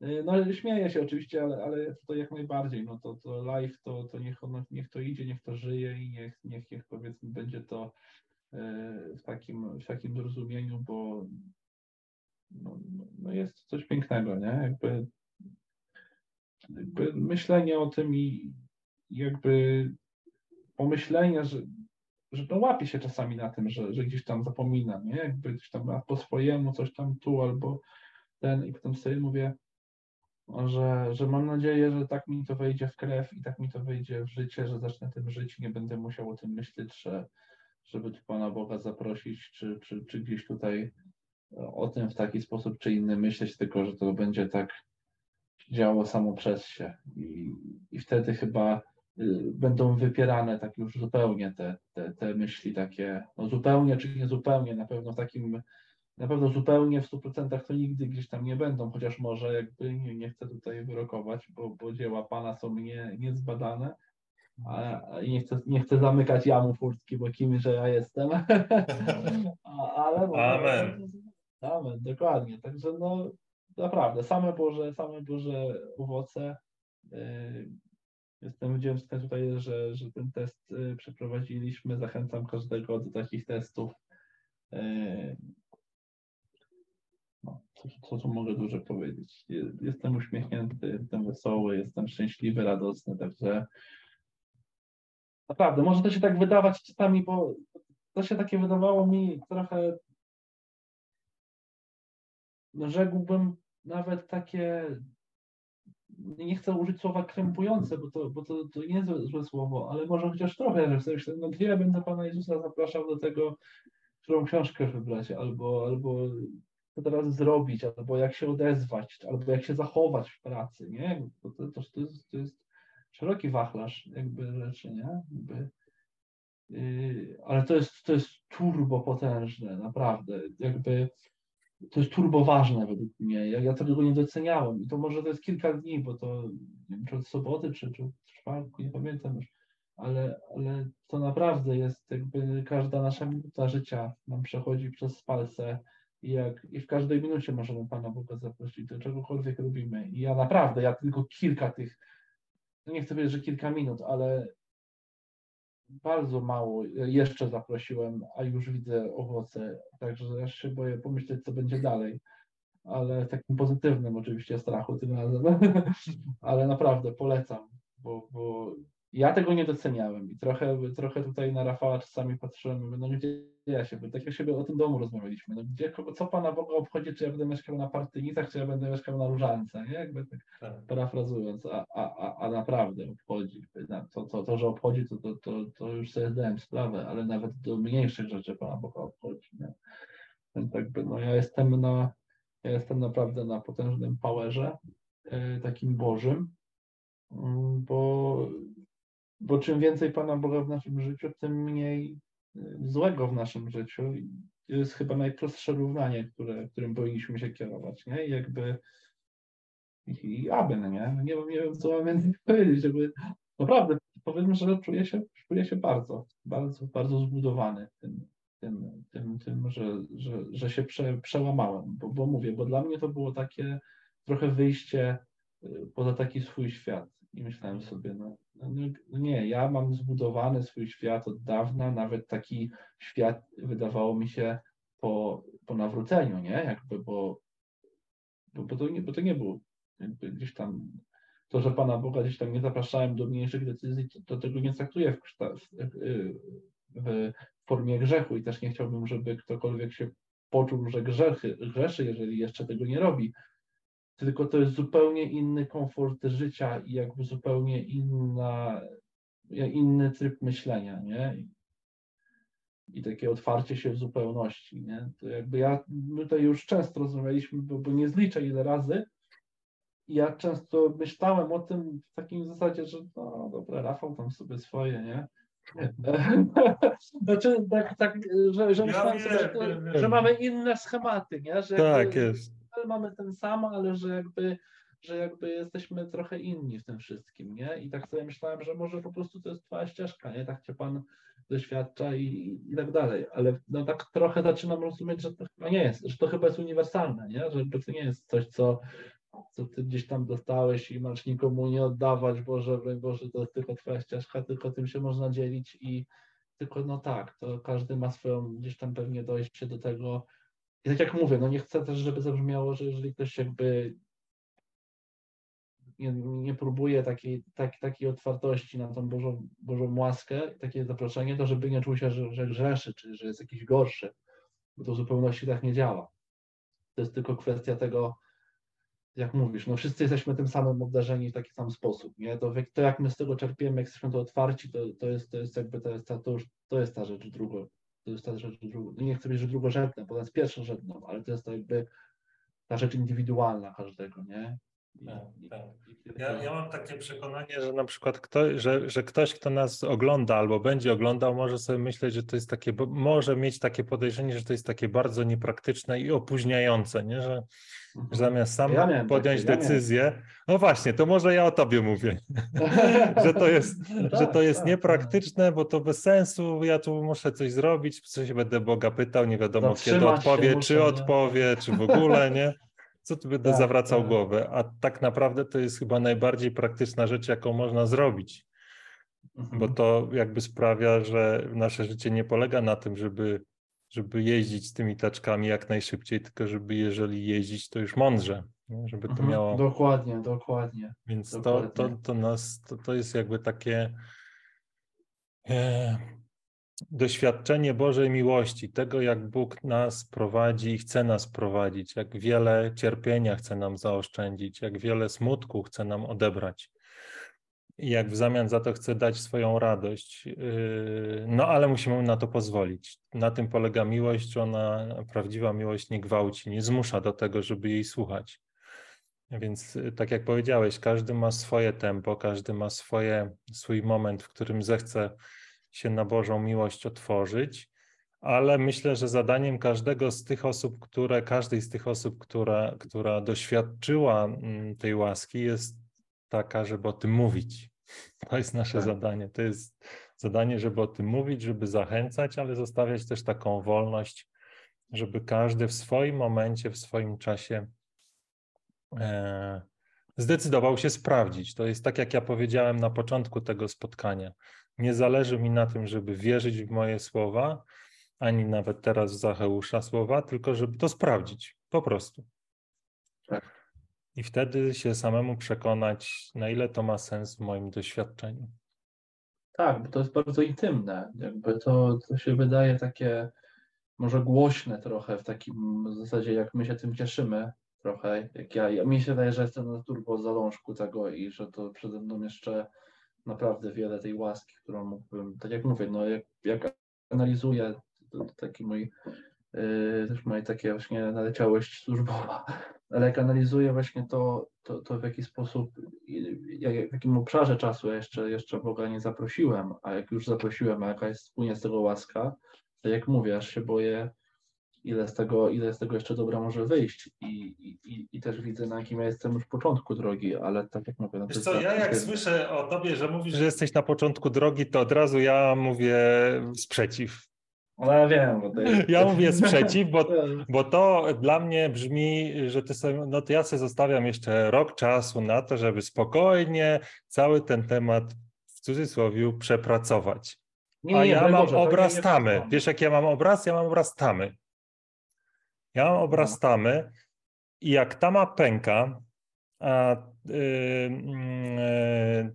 No śmieję się oczywiście, ale, ale to jak najbardziej, no to, to live to, to niech, ono, niech to idzie, niech to żyje i niech, niech, niech powiedzmy będzie to e, w takim, w takim zrozumieniu, bo no, no jest coś pięknego, nie? Jakby, jakby myślenie o tym i jakby pomyślenie, że, że to łapie się czasami na tym, że, że gdzieś tam zapomina, nie? Jakby gdzieś tam po swojemu coś tam tu albo ten i potem sobie mówię, że, że mam nadzieję, że tak mi to wejdzie w krew i tak mi to wejdzie w życie, że zacznę tym żyć nie będę musiał o tym myśleć, że żeby tu Pana Boga zaprosić, czy, czy, czy gdzieś tutaj o tym w taki sposób czy inny myśleć, tylko że to będzie tak działo samo przez się. I, i wtedy chyba y, będą wypierane tak już zupełnie te, te, te myśli takie, no zupełnie czy nie zupełnie, na pewno w takim, na pewno zupełnie w 100% to nigdy gdzieś tam nie będą, chociaż może jakby nie, nie chcę tutaj wyrokować, bo, bo dzieła Pana są nie, niezbadane, a, i nie chcę, nie chcę zamykać jamu furtki, bo kim, że ja jestem. ale, Amen. Amen, dokładnie. Także no naprawdę, same Boże, same Boże owoce. Y, jestem wdzięczny tutaj, że, że ten test y, przeprowadziliśmy. Zachęcam każdego do takich testów. No, co, tu mogę dużo powiedzieć? Jestem uśmiechnięty, jestem wesoły, jestem szczęśliwy, radosny, także naprawdę, może to się tak wydawać czasami, bo to się takie wydawało mi trochę no rzekłbym nawet takie, nie chcę użyć słowa krępujące, bo to, bo to, to nie jest złe, słowo, ale może chociaż trochę, że sobie myślę, no ja będę Pana Jezusa zapraszał do tego, którą książkę wybrać, albo, albo co teraz zrobić, albo jak się odezwać, albo jak się zachować w pracy, nie? To, to, to, to, jest, to jest szeroki wachlarz jakby rzeczy, nie? Jakby, yy, ale to jest, to jest turbo potężne, naprawdę. Jakby to jest turbo ważne według mnie. Ja, ja tego nie doceniałem. I to może to jest kilka dni, bo to nie wiem, czy od soboty, czy, czy od czwartku, nie pamiętam już. Ale, ale to naprawdę jest jakby każda nasza minuta życia nam przechodzi przez palce jak, i w każdej minucie możemy Pana Boga zaprosić do czegokolwiek robimy. I ja naprawdę, ja tylko kilka tych, nie chcę powiedzieć, że kilka minut, ale bardzo mało jeszcze zaprosiłem, a już widzę owoce, także aż się boję pomyśleć, co będzie dalej. Ale takim pozytywnym oczywiście strachu tym razem. ale naprawdę polecam, bo, bo ja tego nie doceniałem i trochę, trochę tutaj na Rafała czasami patrzyłem, mówię, no gdzie ja się, bo tak jak sobie o tym domu rozmawialiśmy, no gdzie, co Pana Boga obchodzi, czy ja będę mieszkał na Partynicach, czy ja będę mieszkał na Różance, nie? Jakby tak, tak. parafrazując, a, a, a naprawdę obchodzi. To, to, to, że obchodzi, to, to, to, to już sobie zdałem sprawę, ale nawet do mniejszych rzeczy Pana Boga obchodzi, nie? Więc jakby, no ja jestem na, ja jestem naprawdę na potężnym powerze, yy, takim Bożym, bo bo czym więcej Pana Boga w naszym życiu, tym mniej y, złego w naszym życiu. To jest chyba najprostsze równanie, które, którym powinniśmy się kierować, nie? I jakby i, i amen, nie? Nie, nie wiem, co mam więcej powiedzieć, żeby naprawdę powiem, że czuję się, czuję się bardzo, bardzo, bardzo zbudowany tym, tym, tym, tym że, że, że się prze, przełamałem, bo, bo mówię, bo dla mnie to było takie trochę wyjście y, poza taki swój świat i myślałem sobie, no, no, no, nie, ja mam zbudowany swój świat od dawna, nawet taki świat wydawało mi się po, po nawróceniu, nie? Jakby, bo, bo, bo, to, nie, bo to nie było gdzieś tam to, że Pana Boga gdzieś tam nie zapraszałem do mniejszych decyzji, to, to tego nie traktuję w, w, w, formie grzechu i też nie chciałbym, żeby ktokolwiek się poczuł, że grzechy, grzeszy, jeżeli jeszcze tego nie robi tylko to jest zupełnie inny komfort życia i jakby zupełnie inna, inny tryb myślenia, nie? I takie otwarcie się w zupełności, nie? To jakby ja, my tutaj już często rozmawialiśmy, bo, bo nie zliczę ile razy, ja często myślałem o tym w takim zasadzie, że no dobra, Rafał tam sobie swoje, nie? Znaczy, tak, tak że, że ja myślałem wiem, sobie, że, to, że, mamy inne schematy, nie? Że tak, jest. Mamy ten sam, ale że jakby, że jakby jesteśmy trochę inni w tym wszystkim, nie? I tak sobie myślałem, że może po prostu to jest twoja ścieżka, nie? Tak cię pan doświadcza i, i tak dalej. Ale no tak trochę zaczynam rozumieć, że to chyba nie jest, że to chyba jest uniwersalne, nie? Że to nie jest coś, co co ty gdzieś tam dostałeś i masz nikomu nie oddawać, Boże, Boże, to jest tylko twoja ścieżka, tylko tym się można dzielić i tylko no tak, to każdy ma swoją gdzieś tam pewnie dojście do tego. I tak jak mówię, no nie chcę też, żeby zabrzmiało, że jeżeli ktoś jakby nie, nie próbuje takiej, tak, takiej otwartości na tą Bożą, Bożą łaskę, takie zaproszenie, to żeby nie czuł się, że, że grzeszy, czy że jest jakiś gorszy, bo to w zupełności tak nie działa. To jest tylko kwestia tego, jak mówisz, no wszyscy jesteśmy tym samym obdarzeni w taki sam sposób, nie? To, to jak my z tego czerpiemy, jak jesteśmy to otwarci, to, to, jest, to jest jakby to jest, ta, to, już, to jest ta rzecz drugo, to jest ta rzecz drugo, nie chcę powiedzieć, że drugorzędna, bo to jest pierwszorzędna, ale to jest to jakby ta rzecz indywidualna każdego, nie? Tak, tak. Ja, ja mam takie przekonanie, że na przykład ktoś, że, że ktoś, kto nas ogląda albo będzie oglądał, może sobie myśleć, że to jest takie, może mieć takie podejrzenie, że to jest takie bardzo niepraktyczne i opóźniające, nie? Że zamiast sam ja podjąć decyzję, ja no właśnie, to może ja o tobie mówię, że to jest, tak, że to jest tak, niepraktyczne, bo to bez sensu, ja tu muszę coś zrobić, coś będę Boga pytał, nie wiadomo Zatrzymać kiedy odpowie, czy odpowie, czy w ogóle, nie? co tu będę tak, zawracał tak. głowę? A tak naprawdę to jest chyba najbardziej praktyczna rzecz, jaką można zrobić. Mhm. Bo to jakby sprawia, że nasze życie nie polega na tym, żeby, żeby jeździć z tymi taczkami jak najszybciej, tylko żeby jeżeli jeździć, to już mądrze. Nie? Żeby to mhm. miało. Dokładnie, dokładnie. Więc dokładnie. To, to, to nas, to, to jest jakby takie. E, doświadczenie Bożej miłości, tego jak Bóg nas prowadzi i chce nas prowadzić, jak wiele cierpienia chce nam zaoszczędzić, jak wiele smutku chce nam odebrać. Jak w zamian za to chce dać swoją radość. Yy, no ale musimy na to pozwolić. Na tym polega miłość, że ona, prawdziwa miłość nie gwałci, nie zmusza do tego, żeby jej słuchać. Więc tak jak powiedziałeś, każdy ma swoje tempo, każdy ma swoje, swój moment, w którym zechce się na Bożą miłość otworzyć, ale myślę, że zadaniem każdego z tych osób, które, każdej z tych osób, która, która doświadczyła mm, tej łaski, jest taka, żeby o tym mówić. To jest nasze tak. zadanie. To jest zadanie, żeby o tym mówić, żeby zachęcać, ale zostawiać też taką wolność, żeby każdy w swoim momencie, w swoim czasie e, zdecydował się sprawdzić. To jest tak, jak ja powiedziałem na początku tego spotkania. Nie zależy mi na tym, żeby wierzyć w moje słowa, ani nawet teraz w Zacheusza słowa, tylko żeby to sprawdzić, po prostu. Tak. I wtedy się samemu przekonać, na ile to ma sens w moim doświadczeniu. Tak, bo to jest bardzo intymne. Jakby to, to się wydaje takie może głośne trochę w takim zasadzie, jak my się tym cieszymy trochę. Jak ja, mi się wydaje, że jestem na turbo zalążku tego i że to przede mną jeszcze naprawdę wiele tej łaski, którą mógłbym, tak jak mówię, no jak, jak analizuję taki mój, yy, też moje takie właśnie naleciałość służbowa, ale jak analizuję właśnie to, to, to w jaki sposób, jak, w jakim obszarze czasu ja jeszcze, jeszcze Boga nie zaprosiłem, a jak już zaprosiłem, a jaka jest wspólnie z tego łaska, to jak mówię, aż się boję ile z tego, ile z tego jeszcze dobra może wyjść i, i, i też widzę, na jakim ja jestem już w początku drogi, ale tak jak mówię... No Wiesz co, ja jak słyszę o tobie, że mówisz, że jesteś na początku drogi, to od razu ja mówię sprzeciw. No ja wiem, bo to jest... Ja mówię sprzeciw, bo, bo to dla mnie brzmi, że ty sobie, no to ja sobie zostawiam jeszcze rok czasu na to, żeby spokojnie cały ten temat w cudzysłowie przepracować. Nie, A ja mam obraz tamy. Wiesz, jak ja mam obraz? Ja mam obraz tamy. Ja mam obraz no. tamy i jak tama pęka, a yy,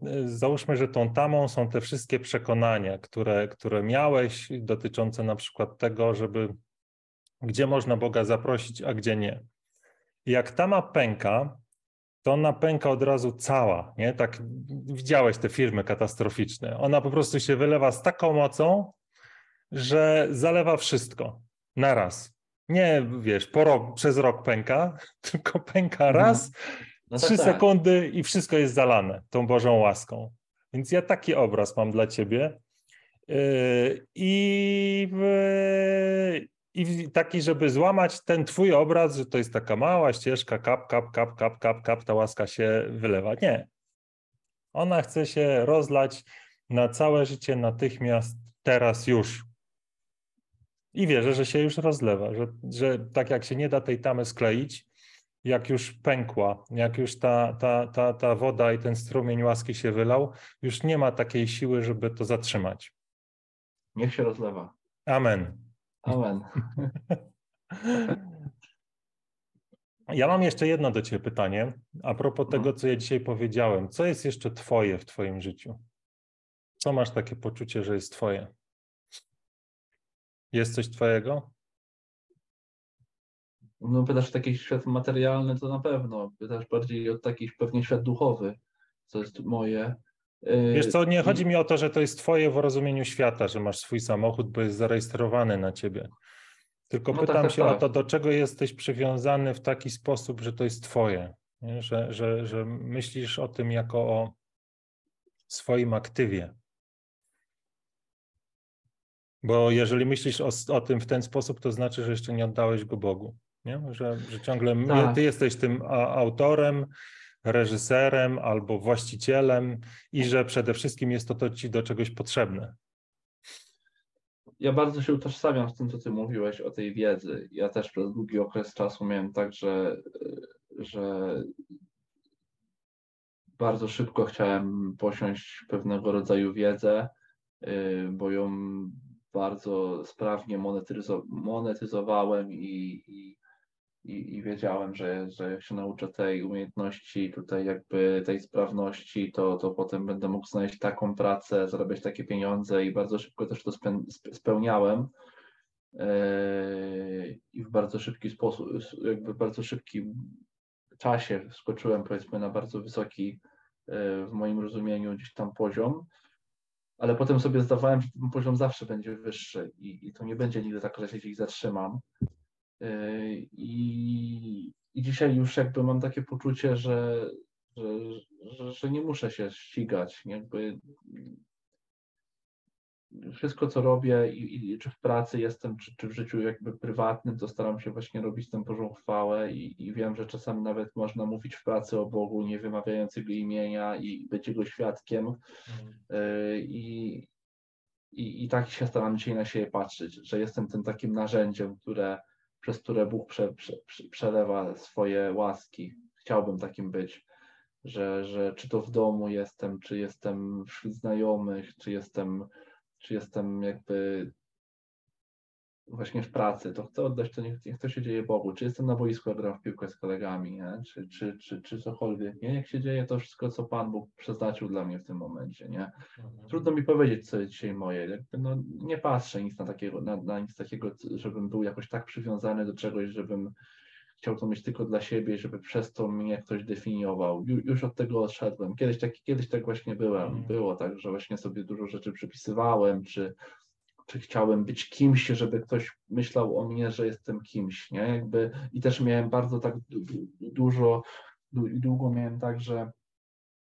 yy, załóżmy, że tą tamą są te wszystkie przekonania, które, które miałeś dotyczące na przykład tego, żeby gdzie można Boga zaprosić, a gdzie nie. Jak tama pęka, to ona pęka od razu cała, nie? Tak widziałeś te firmy katastroficzne. Ona po prostu się wylewa z taką mocą, że zalewa wszystko naraz. Nie, wiesz, po rok, przez rok pęka, tylko pęka Mhm. raz, No trzy tak, tak. sekundy i wszystko jest zalane tą Bożą łaską. Więc ja taki obraz mam dla ciebie. Yy, I, I taki, żeby złamać ten twój obraz, że to jest taka mała ścieżka, kap, kap, kap, kap, kap, kap, ta łaska się wylewa. Nie. Ona chce się rozlać na całe życie natychmiast, teraz, już. I wierzę, że się już rozlewa, że, że tak jak się nie da tej tamy skleić, jak już pękła, jak już ta, ta, ta, ta woda i ten strumień łaski się wylał, już nie ma takiej siły, żeby to zatrzymać. Niech się rozlewa. Amen. Amen. Ja mam jeszcze jedno do Ciebie pytanie a propos No. tego, co ja dzisiaj powiedziałem. Co jest jeszcze Twoje w Twoim życiu? Co masz takie poczucie, że jest Twoje? Jest coś Twojego? No pytasz o taki świat materialny, to na pewno. Pytasz bardziej o taki pewnie świat duchowy, co jest moje. Yy, Wiesz co, nie chodzi mi o to, że to jest Twoje w rozumieniu świata, że masz swój samochód, bo jest zarejestrowany na Ciebie. Tylko No tak, pytam tak, się o tak. to, do czego jesteś przywiązany w taki sposób, że to jest Twoje. Nie? Że, że, że myślisz o tym jako o swoim aktywie. Bo jeżeli myślisz o, o tym w ten sposób, to znaczy, że jeszcze nie oddałeś go Bogu. Nie? Że, że ciągle Tak. ty jesteś tym autorem, reżyserem albo właścicielem i że przede wszystkim jest to, to ci do czegoś potrzebne. Ja bardzo się utożsamiam z tym, co ty mówiłeś o tej wiedzy. Ja też przez długi okres czasu miałem tak, że, że bardzo szybko chciałem posiąść pewnego rodzaju wiedzę, yy, bo ją bardzo sprawnie monetyzo- monetyzowałem i, i, i, i wiedziałem, że, że jak się nauczę tej umiejętności, tutaj jakby tej sprawności, to, to potem będę mógł znaleźć taką pracę, zarabiać takie pieniądze i bardzo szybko też to spełniałem. Yy, I w bardzo szybki sposób, jakby w bardzo szybkim czasie skoczyłem powiedzmy na bardzo wysoki yy, w moim rozumieniu gdzieś tam poziom, ale potem sobie zdawałem, że ten poziom zawsze będzie wyższy i, i to nie będzie nigdy tak, że się zatrzymam. Yy, I, I dzisiaj już jakby mam takie poczucie, że, że, że, że nie muszę się ścigać. Jakby wszystko, co robię, i, i czy w pracy jestem, czy, czy w życiu jakby prywatnym, to staram się właśnie robić tę Bożą chwałę i, i wiem, że czasami nawet można mówić w pracy o Bogu, nie wymawiając Jego imienia i być Jego świadkiem. Yy, I, i, I tak się staram dzisiaj na siebie patrzeć, że jestem tym takim narzędziem, które, przez które Bóg prze, prze, prze, przelewa swoje łaski. Chciałbym takim być, że, że czy to w domu jestem, czy jestem wśród znajomych, czy jestem, czy jestem jakby właśnie w pracy, to chcę oddać to, niech, niech to się dzieje Bogu. Czy jestem na boisku, jak gram w piłkę z kolegami, nie? Czy, czy, czy, czy cokolwiek, nie? Jak się dzieje to wszystko, co Pan Bóg przeznaczył dla mnie w tym momencie, nie? Trudno mi powiedzieć, co jest dzisiaj moje. Jakby no, nie patrzę nic na, takiego, na, na nic takiego, żebym był jakoś tak przywiązany do czegoś, żebym chciał to mieć tylko dla siebie, żeby przez to mnie ktoś definiował. Ju, już od tego odszedłem. Kiedyś tak, kiedyś tak właśnie byłem. Mhm. Było tak, że właśnie sobie dużo rzeczy przypisywałem, czy, czy chciałem być kimś, żeby ktoś myślał o mnie, że jestem kimś, nie? Jakby, I też miałem bardzo tak du, du, dużo du, i długo miałem tak, że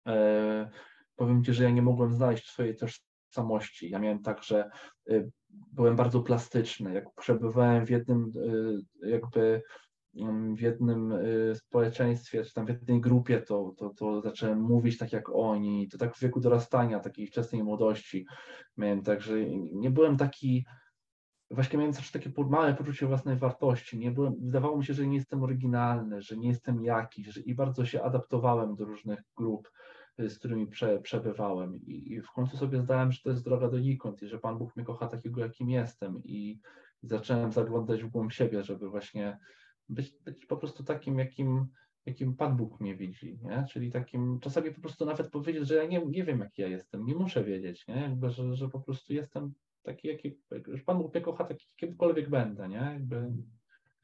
e, powiem Ci, że ja nie mogłem znaleźć swojej tożsamości. Ja miałem tak, że y, byłem bardzo plastyczny. Jak przebywałem w jednym y, jakby w jednym y, społeczeństwie, czy tam w jednej grupie, to, to, to zacząłem mówić tak jak oni. To tak w wieku dorastania, takiej wczesnej młodości miałem tak, że nie byłem taki właśnie miałem zawsze takie małe poczucie własnej wartości. Nie byłem, wydawało mi się, że nie jestem oryginalny, że nie jestem jakiś, że, i bardzo się adaptowałem do różnych grup, y, z którymi prze, przebywałem. I, I w końcu sobie zdałem, że to jest droga donikąd i że Pan Bóg mnie kocha takiego, jakim jestem. I, i zacząłem zaglądać w głąb siebie, żeby właśnie być, być po prostu takim, jakim, jakim Pan Bóg mnie widzi, nie? Czyli takim, czasami po prostu nawet powiedzieć, że ja nie, nie wiem, jaki ja jestem, nie muszę wiedzieć, nie? Jakby, że, że po prostu jestem taki, jaki, że Pan Bóg mnie kocha taki, kimkolwiek będę, nie? Jakby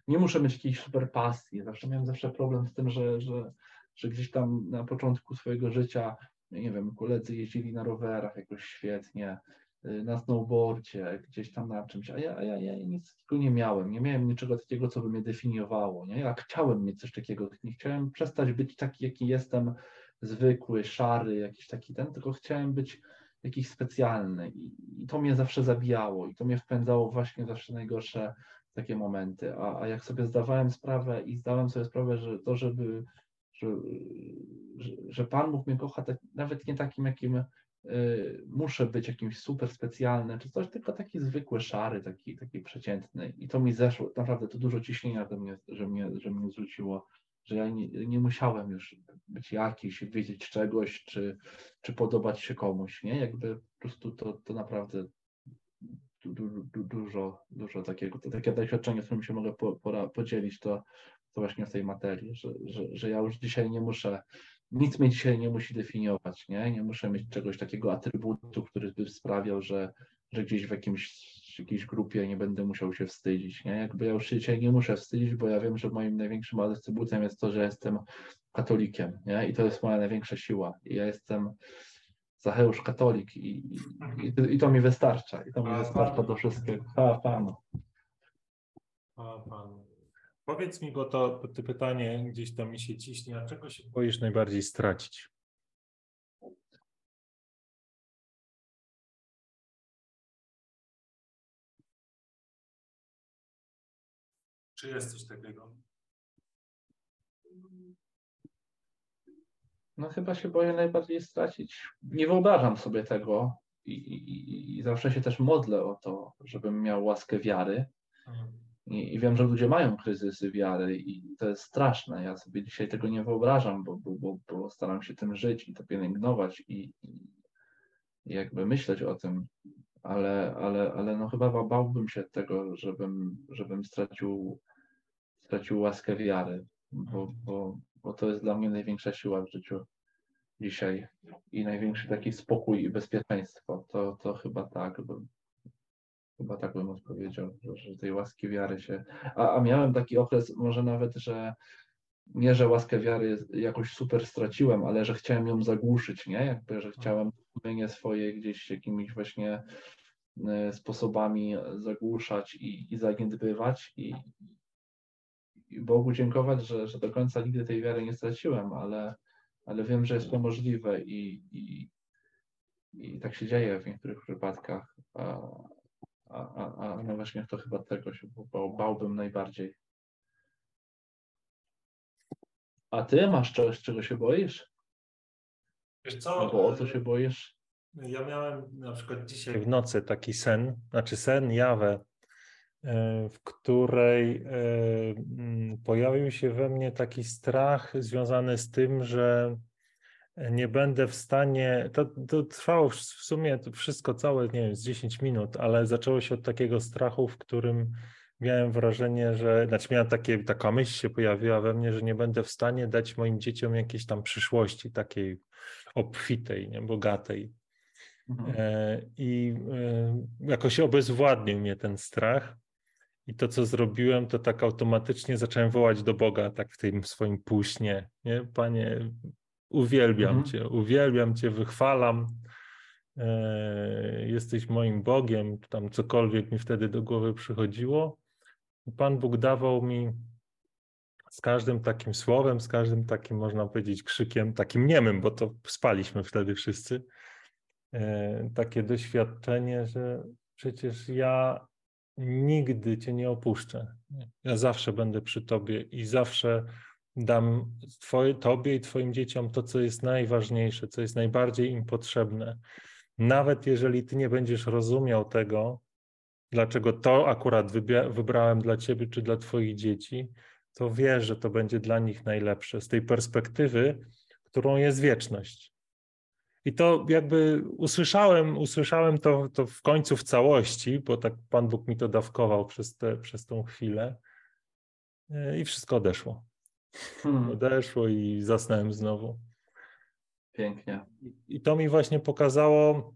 nie muszę mieć jakiejś super pasji. Zawsze miałem zawsze problem z tym, że, że, że gdzieś tam na początku swojego życia, nie wiem, koledzy jeździli na rowerach jakoś świetnie, na snowboardzie, gdzieś tam na czymś, a ja, a ja, ja nic takiego nie miałem, nie miałem niczego takiego, co by mnie definiowało, nie? Ja chciałem mieć coś takiego, nie chciałem przestać być taki, jaki jestem, zwykły, szary, jakiś taki ten, tylko chciałem być jakiś specjalny. I, i to mnie zawsze zabijało i to mnie wpędzało właśnie zawsze najgorsze takie momenty, a, a jak sobie zdawałem sprawę i zdałem sobie sprawę, że to, żeby że, że, Pan Bóg mnie kocha tak, nawet nie takim, jakim y, muszę być jakimś super specjalnym, czy coś, tylko taki zwykły, szary, taki, taki przeciętny. I to mi zeszło, naprawdę to dużo ciśnienia do mnie, że mnie, że mnie zrzuciło, że ja nie, nie musiałem już być jakiś, wiedzieć czegoś, czy, czy podobać się komuś, nie? Jakby po prostu to, to naprawdę du, du, du, dużo, dużo takiego, to takie doświadczenie, z którym się mogę po, podzielić, to, to właśnie w tej materii, że, że, że ja już dzisiaj nie muszę, nic mnie dzisiaj nie musi definiować, nie? Nie muszę mieć czegoś takiego atrybutu, który by sprawiał, że, że gdzieś w jakimś, jakiejś grupie nie będę musiał się wstydzić, nie? Jakby ja już się dzisiaj nie muszę wstydzić, bo ja wiem, że moim największym atrybutem jest to, że jestem katolikiem, nie? I to jest moja największa siła. I ja jestem Zacheusz katolik i, i, i, to mi wystarcza. I to mi wystarcza do wszystkiego. Chwała Panu. Chwała Panu. Powiedz mi, bo to, to pytanie gdzieś tam mi się ciśnie, a czego się boisz najbardziej stracić? Czy jest coś takiego? No chyba się boję najbardziej stracić. Nie wyobrażam sobie tego i, i, i zawsze się też modlę o to, żebym miał łaskę wiary. Mhm. I, I, wiem, że ludzie mają kryzysy wiary i to jest straszne. Ja sobie dzisiaj tego nie wyobrażam, bo, bo, bo, bo staram się tym żyć i to pielęgnować i, i, jakby myśleć o tym, ale, ale, ale no chyba bałbym się tego, żebym, żebym stracił, stracił łaskę wiary, bo, bo, bo to jest dla mnie największa siła w życiu dzisiaj i największy taki spokój i bezpieczeństwo. To, to chyba tak, Chyba tak bym odpowiedział, że, tej łaski wiary się. A, a miałem taki okres, może nawet, że nie, że łaskę wiary jakoś super straciłem, ale że chciałem ją zagłuszyć, nie? Jakby, że chciałem sumienie swoje gdzieś jakimiś właśnie e, sposobami zagłuszać i, i zaniedbywać i, i Bogu dziękować, że, że do końca nigdy tej wiary nie straciłem, ale, ale wiem, że jest to możliwe i, i, i tak się dzieje w niektórych przypadkach. A, a, a no właśnie to chyba tego się bał, bałbym najbardziej. A ty masz coś, czego się boisz? Wiesz co? Albo o co się boisz? Ja miałem na przykład dzisiaj w nocy taki sen, znaczy sen, jawę, e, w której e, pojawił się we mnie taki strach związany z tym, że nie będę w stanie. To, to trwało w sumie to wszystko całe, nie wiem, z 10 minut, ale zaczęło się od takiego strachu, w którym miałem wrażenie, że, znaczy miałem takie, taka myśl się pojawiła we mnie, że nie będę w stanie dać moim dzieciom jakiejś tam przyszłości takiej obfitej, nie, bogatej. Mhm. E, I e, jakoś obezwładnił mnie ten strach. I to, co zrobiłem, to tak automatycznie zacząłem wołać do Boga, tak w tym swoim półśnie. Nie? Panie, Uwielbiam mhm. Cię, uwielbiam Cię, wychwalam. E, jesteś moim Bogiem, tam cokolwiek mi wtedy do głowy przychodziło. Pan Bóg dawał mi z każdym takim słowem, z każdym takim, można powiedzieć, krzykiem, takim niemym, bo to spaliśmy wtedy wszyscy, e, takie doświadczenie, że przecież ja nigdy Cię nie opuszczę. Ja zawsze będę przy Tobie i zawsze dam twoje, Tobie i Twoim dzieciom to, co jest najważniejsze, co jest najbardziej im potrzebne. Nawet jeżeli Ty nie będziesz rozumiał tego, dlaczego to akurat wybrałem dla Ciebie czy dla Twoich dzieci, to wiesz, że to będzie dla nich najlepsze z tej perspektywy, którą jest wieczność. I to jakby usłyszałem, usłyszałem to, to w końcu w całości, bo tak Pan Bóg mi to dawkował przez, te, przez tą chwilę i wszystko odeszło. Hmm. Odeszło i zasnąłem znowu. Pięknie. I to mi właśnie pokazało,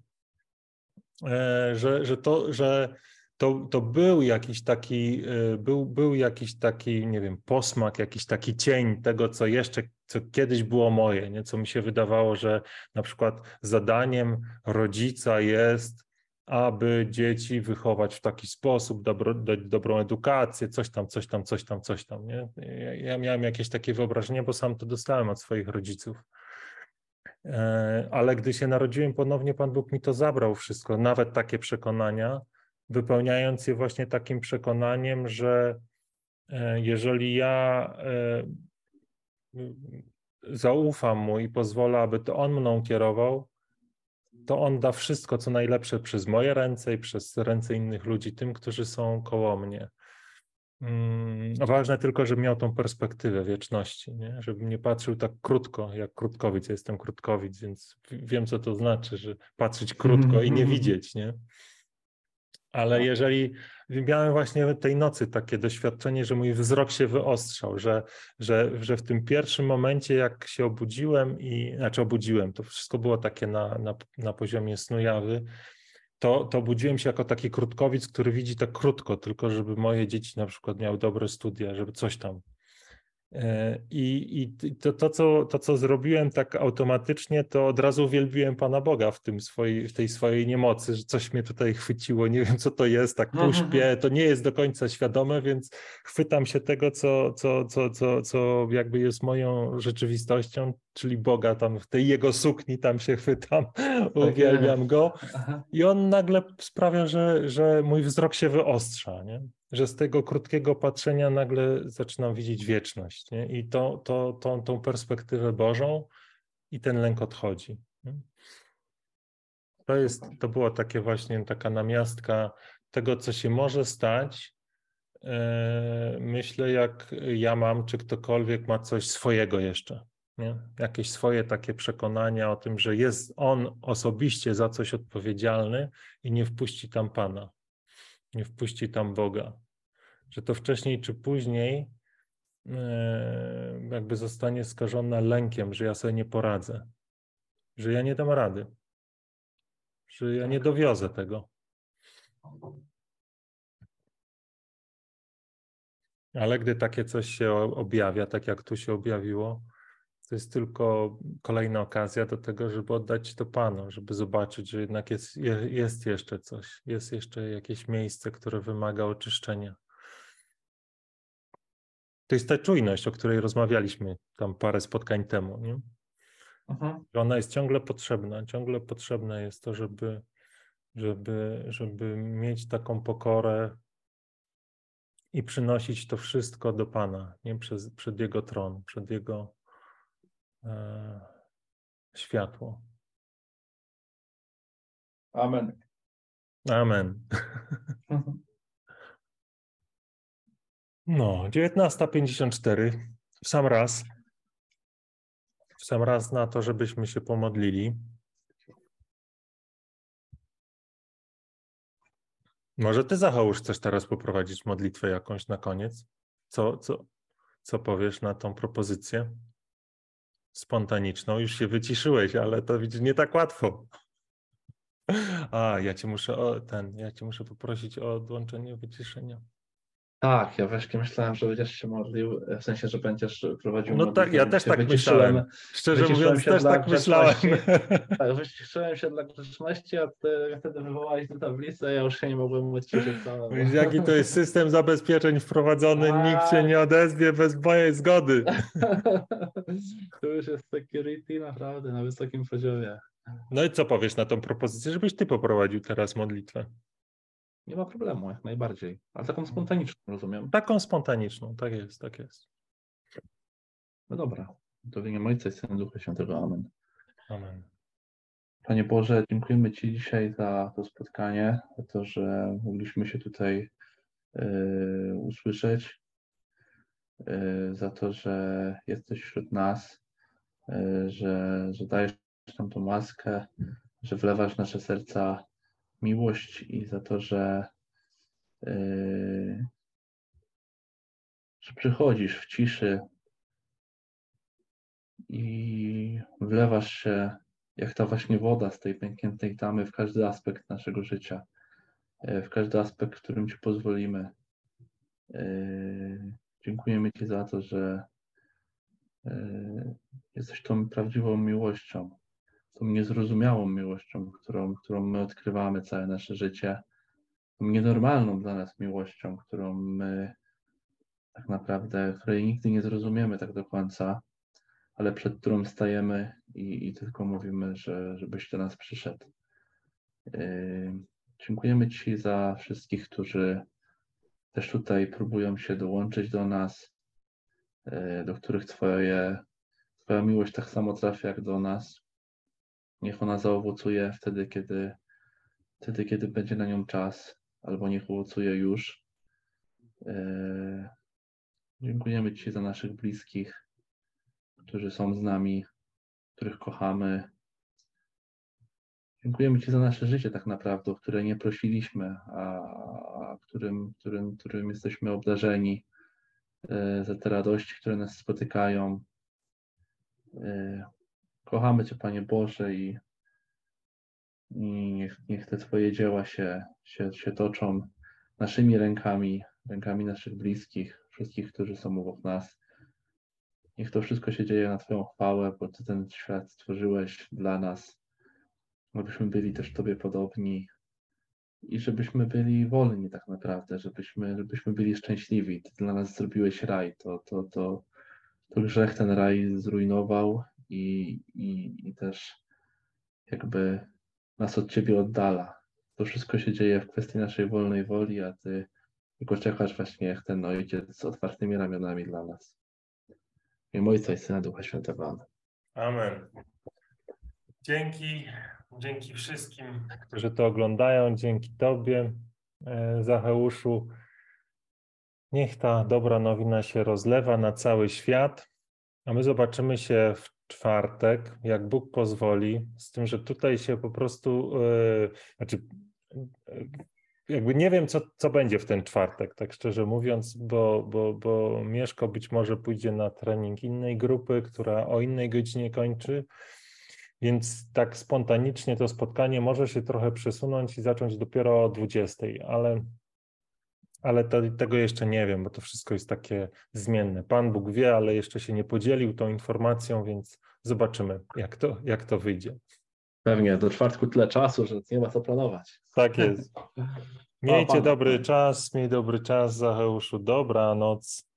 e, że, że, to, że to, to był jakiś taki, e, był, był jakiś taki, nie wiem, posmak, jakiś taki cień tego, co jeszcze, co kiedyś było moje, nie? co mi się wydawało, że na przykład zadaniem rodzica jest, aby dzieci wychować w taki sposób, dobro, dać dobrą edukację, coś tam, coś tam, coś tam, coś tam. Nie? Ja, miałem jakieś takie wyobrażenie, bo sam to dostałem od swoich rodziców. E, ale gdy się narodziłem ponownie, Pan Bóg mi to zabrał wszystko, nawet takie przekonania, wypełniając je właśnie takim przekonaniem, że e, jeżeli ja e, zaufam mu i pozwolę, aby to on mną kierował, to on da wszystko, co najlepsze przez moje ręce i przez ręce innych ludzi, tym, którzy są koło mnie. Mm, ważne tylko, żebym miał tą perspektywę wieczności, nie? żebym nie patrzył tak krótko, jak krótkowic. Ja jestem krótkowic, więc wiem, co to znaczy, że patrzeć krótko i nie widzieć. Nie? Ale no. jeżeli miałem właśnie tej nocy takie doświadczenie, że mój wzrok się wyostrzał, że, że, że w tym pierwszym momencie, jak się obudziłem i, znaczy obudziłem, to wszystko było takie na, na, na poziomie snu jawy, to, to budziłem się jako taki krótkowic, który widzi tak krótko, tylko żeby moje dzieci na przykład miały dobre studia, żeby coś tam. E, I, i to, to, co, to, co zrobiłem tak automatycznie, to od razu uwielbiłem Pana Boga w, tym swojej, w tej swojej niemocy, że coś mnie tutaj chwyciło. Nie wiem, co to jest, tak pół śpię, to nie jest do końca świadome, więc chwytam się tego, co, co, co, co, co jakby jest moją rzeczywistością, czyli Boga tam w tej jego sukni, tam się chwytam, tak uwielbiam go. I on nagle sprawia, że, że mój wzrok się wyostrza. Nie? Że z tego krótkiego patrzenia nagle zaczynam widzieć wieczność. Nie? I to, to, to, tą perspektywę Bożą i ten lęk odchodzi. To, jest, to była takie właśnie taka namiastka tego, co się może stać. E, myślę, jak ja mam, czy ktokolwiek ma coś swojego jeszcze. Nie? Jakieś swoje takie przekonania o tym, że jest on osobiście za coś odpowiedzialny i nie wpuści tam Pana nie wpuści tam Boga. Że to wcześniej czy później e, jakby zostanie skażona lękiem, że ja sobie nie poradzę, że ja nie dam rady, że ja nie tak. dowiozę tego. Ale gdy takie coś się objawia, tak jak tu się objawiło, to jest tylko kolejna okazja do tego, żeby oddać to Panu, żeby zobaczyć, że jednak jest, jest jeszcze coś, jest jeszcze jakieś miejsce, które wymaga oczyszczenia. To jest ta czujność, o której rozmawialiśmy tam parę spotkań temu. Nie? Mhm. Ona jest ciągle potrzebna. Ciągle potrzebne jest to, żeby, żeby, żeby mieć taką pokorę i przynosić to wszystko do Pana, nie przez, przed Jego tron, przed Jego E, światło. Amen. Amen. No, 19.54. W sam raz. W sam raz na to, żebyśmy się pomodlili. Może ty, Zachał, chcesz teraz poprowadzić modlitwę jakąś na koniec? Co, co, co powiesz na tą propozycję? spontaniczną, już się wyciszyłeś, ale to widzisz, nie tak łatwo. A, ja cię muszę o ten, ja cię muszę poprosić o odłączenie wyciszenia. Tak, ja właśnie myślałem, że będziesz się modlił, w sensie, że będziesz prowadził No tak, ja też tak myślałem. Szczerze mówiąc, też tak myślałem. Tak, wyciszyłem się dla grzeczności, a ty wtedy wywołałeś tę tablicę, ja już się nie mogłem odciszyć Wiesz, jaki to jest system zabezpieczeń wprowadzony, a... nikt się nie odezwie bez mojej zgody. to już jest security naprawdę na wysokim poziomie. No i co powiesz na tą propozycję, żebyś ty poprowadził teraz modlitwę? Nie ma problemu, jak najbardziej. Ale taką spontaniczną, rozumiem. Taką spontaniczną, tak jest, tak jest. No dobra. To w imię Ojca i Syna Ducha Świętego. Amen. Amen. Panie Boże, dziękujemy Ci dzisiaj za to spotkanie, za to, że mogliśmy się tutaj y, usłyszeć, y, za to, że jesteś wśród nas, y, że, że dajesz nam tą łaskę, że wlewasz nasze serca miłość i za to, że, yy, że przychodzisz w ciszy i wlewasz się jak ta właśnie woda z tej pękniętej tamy w każdy aspekt naszego życia, yy, w każdy aspekt, w którym Ci pozwolimy. Yy, dziękujemy Ci za to, że, e, jesteś tą prawdziwą miłością, tą niezrozumiałą miłością, którą, którą my odkrywamy całe nasze życie, tą nienormalną dla nas miłością, którą my tak naprawdę, której nigdy nie zrozumiemy tak do końca, ale przed którą stajemy i, i tylko mówimy, że, żebyś do nas przyszedł. Yy, dziękujemy Ci za wszystkich, którzy też tutaj próbują się dołączyć do nas, yy, do których twoje, Twoja miłość tak samo trafia jak do nas. Niech ona zaowocuje wtedy, kiedy, wtedy, kiedy będzie na nią czas, albo niech owocuje już. Yy, dziękujemy Ci za naszych bliskich, którzy są z nami, których kochamy. Dziękujemy Ci za nasze życie tak naprawdę, o które nie prosiliśmy, a, a którym, którym, którym jesteśmy obdarzeni, e, za te radości, które nas spotykają. E, kochamy Cię, Panie Boże, i, i niech, niech te Twoje dzieła się, się, się toczą naszymi rękami, rękami naszych bliskich, wszystkich, którzy są obok nas. Niech to wszystko się dzieje na Twoją chwałę, bo Ty ten świat stworzyłeś dla nas, abyśmy byli też Tobie podobni i żebyśmy byli wolni tak naprawdę, żebyśmy, żebyśmy byli szczęśliwi. Ty dla nas zrobiłeś raj. To, to, to, to grzech ten raj zrujnował i, i, i też jakby nas od Ciebie oddala. To wszystko się dzieje w kwestii naszej wolnej woli, a Ty tylko czekasz właśnie jak ten ojciec z otwartymi ramionami dla nas. W imię Ojca i Syna Ducha Świętego. Amen. Dzięki, dzięki wszystkim, którzy to oglądają, dzięki Tobie, e, Zacheuszu. Niech ta dobra nowina się rozlewa na cały świat, a my zobaczymy się w czwartek, jak Bóg pozwoli, z tym, że tutaj się po prostu, yy, znaczy, yy, jakby nie wiem, co, co będzie w ten czwartek, tak szczerze mówiąc, bo, bo, bo Mieszko być może pójdzie na trening innej grupy, która o innej godzinie kończy, więc tak spontanicznie to spotkanie może się trochę przesunąć i zacząć dopiero o 20, ale, ale to, tego jeszcze nie wiem, bo to wszystko jest takie zmienne. Pan Bóg wie, ale jeszcze się nie podzielił tą informacją, więc zobaczymy, jak to, jak to wyjdzie. Pewnie, do czwartku tyle czasu, że nie ma co planować. Tak jest. Miejcie dobry czas, miej dobry czas, Zacheuszu. Dobranoc.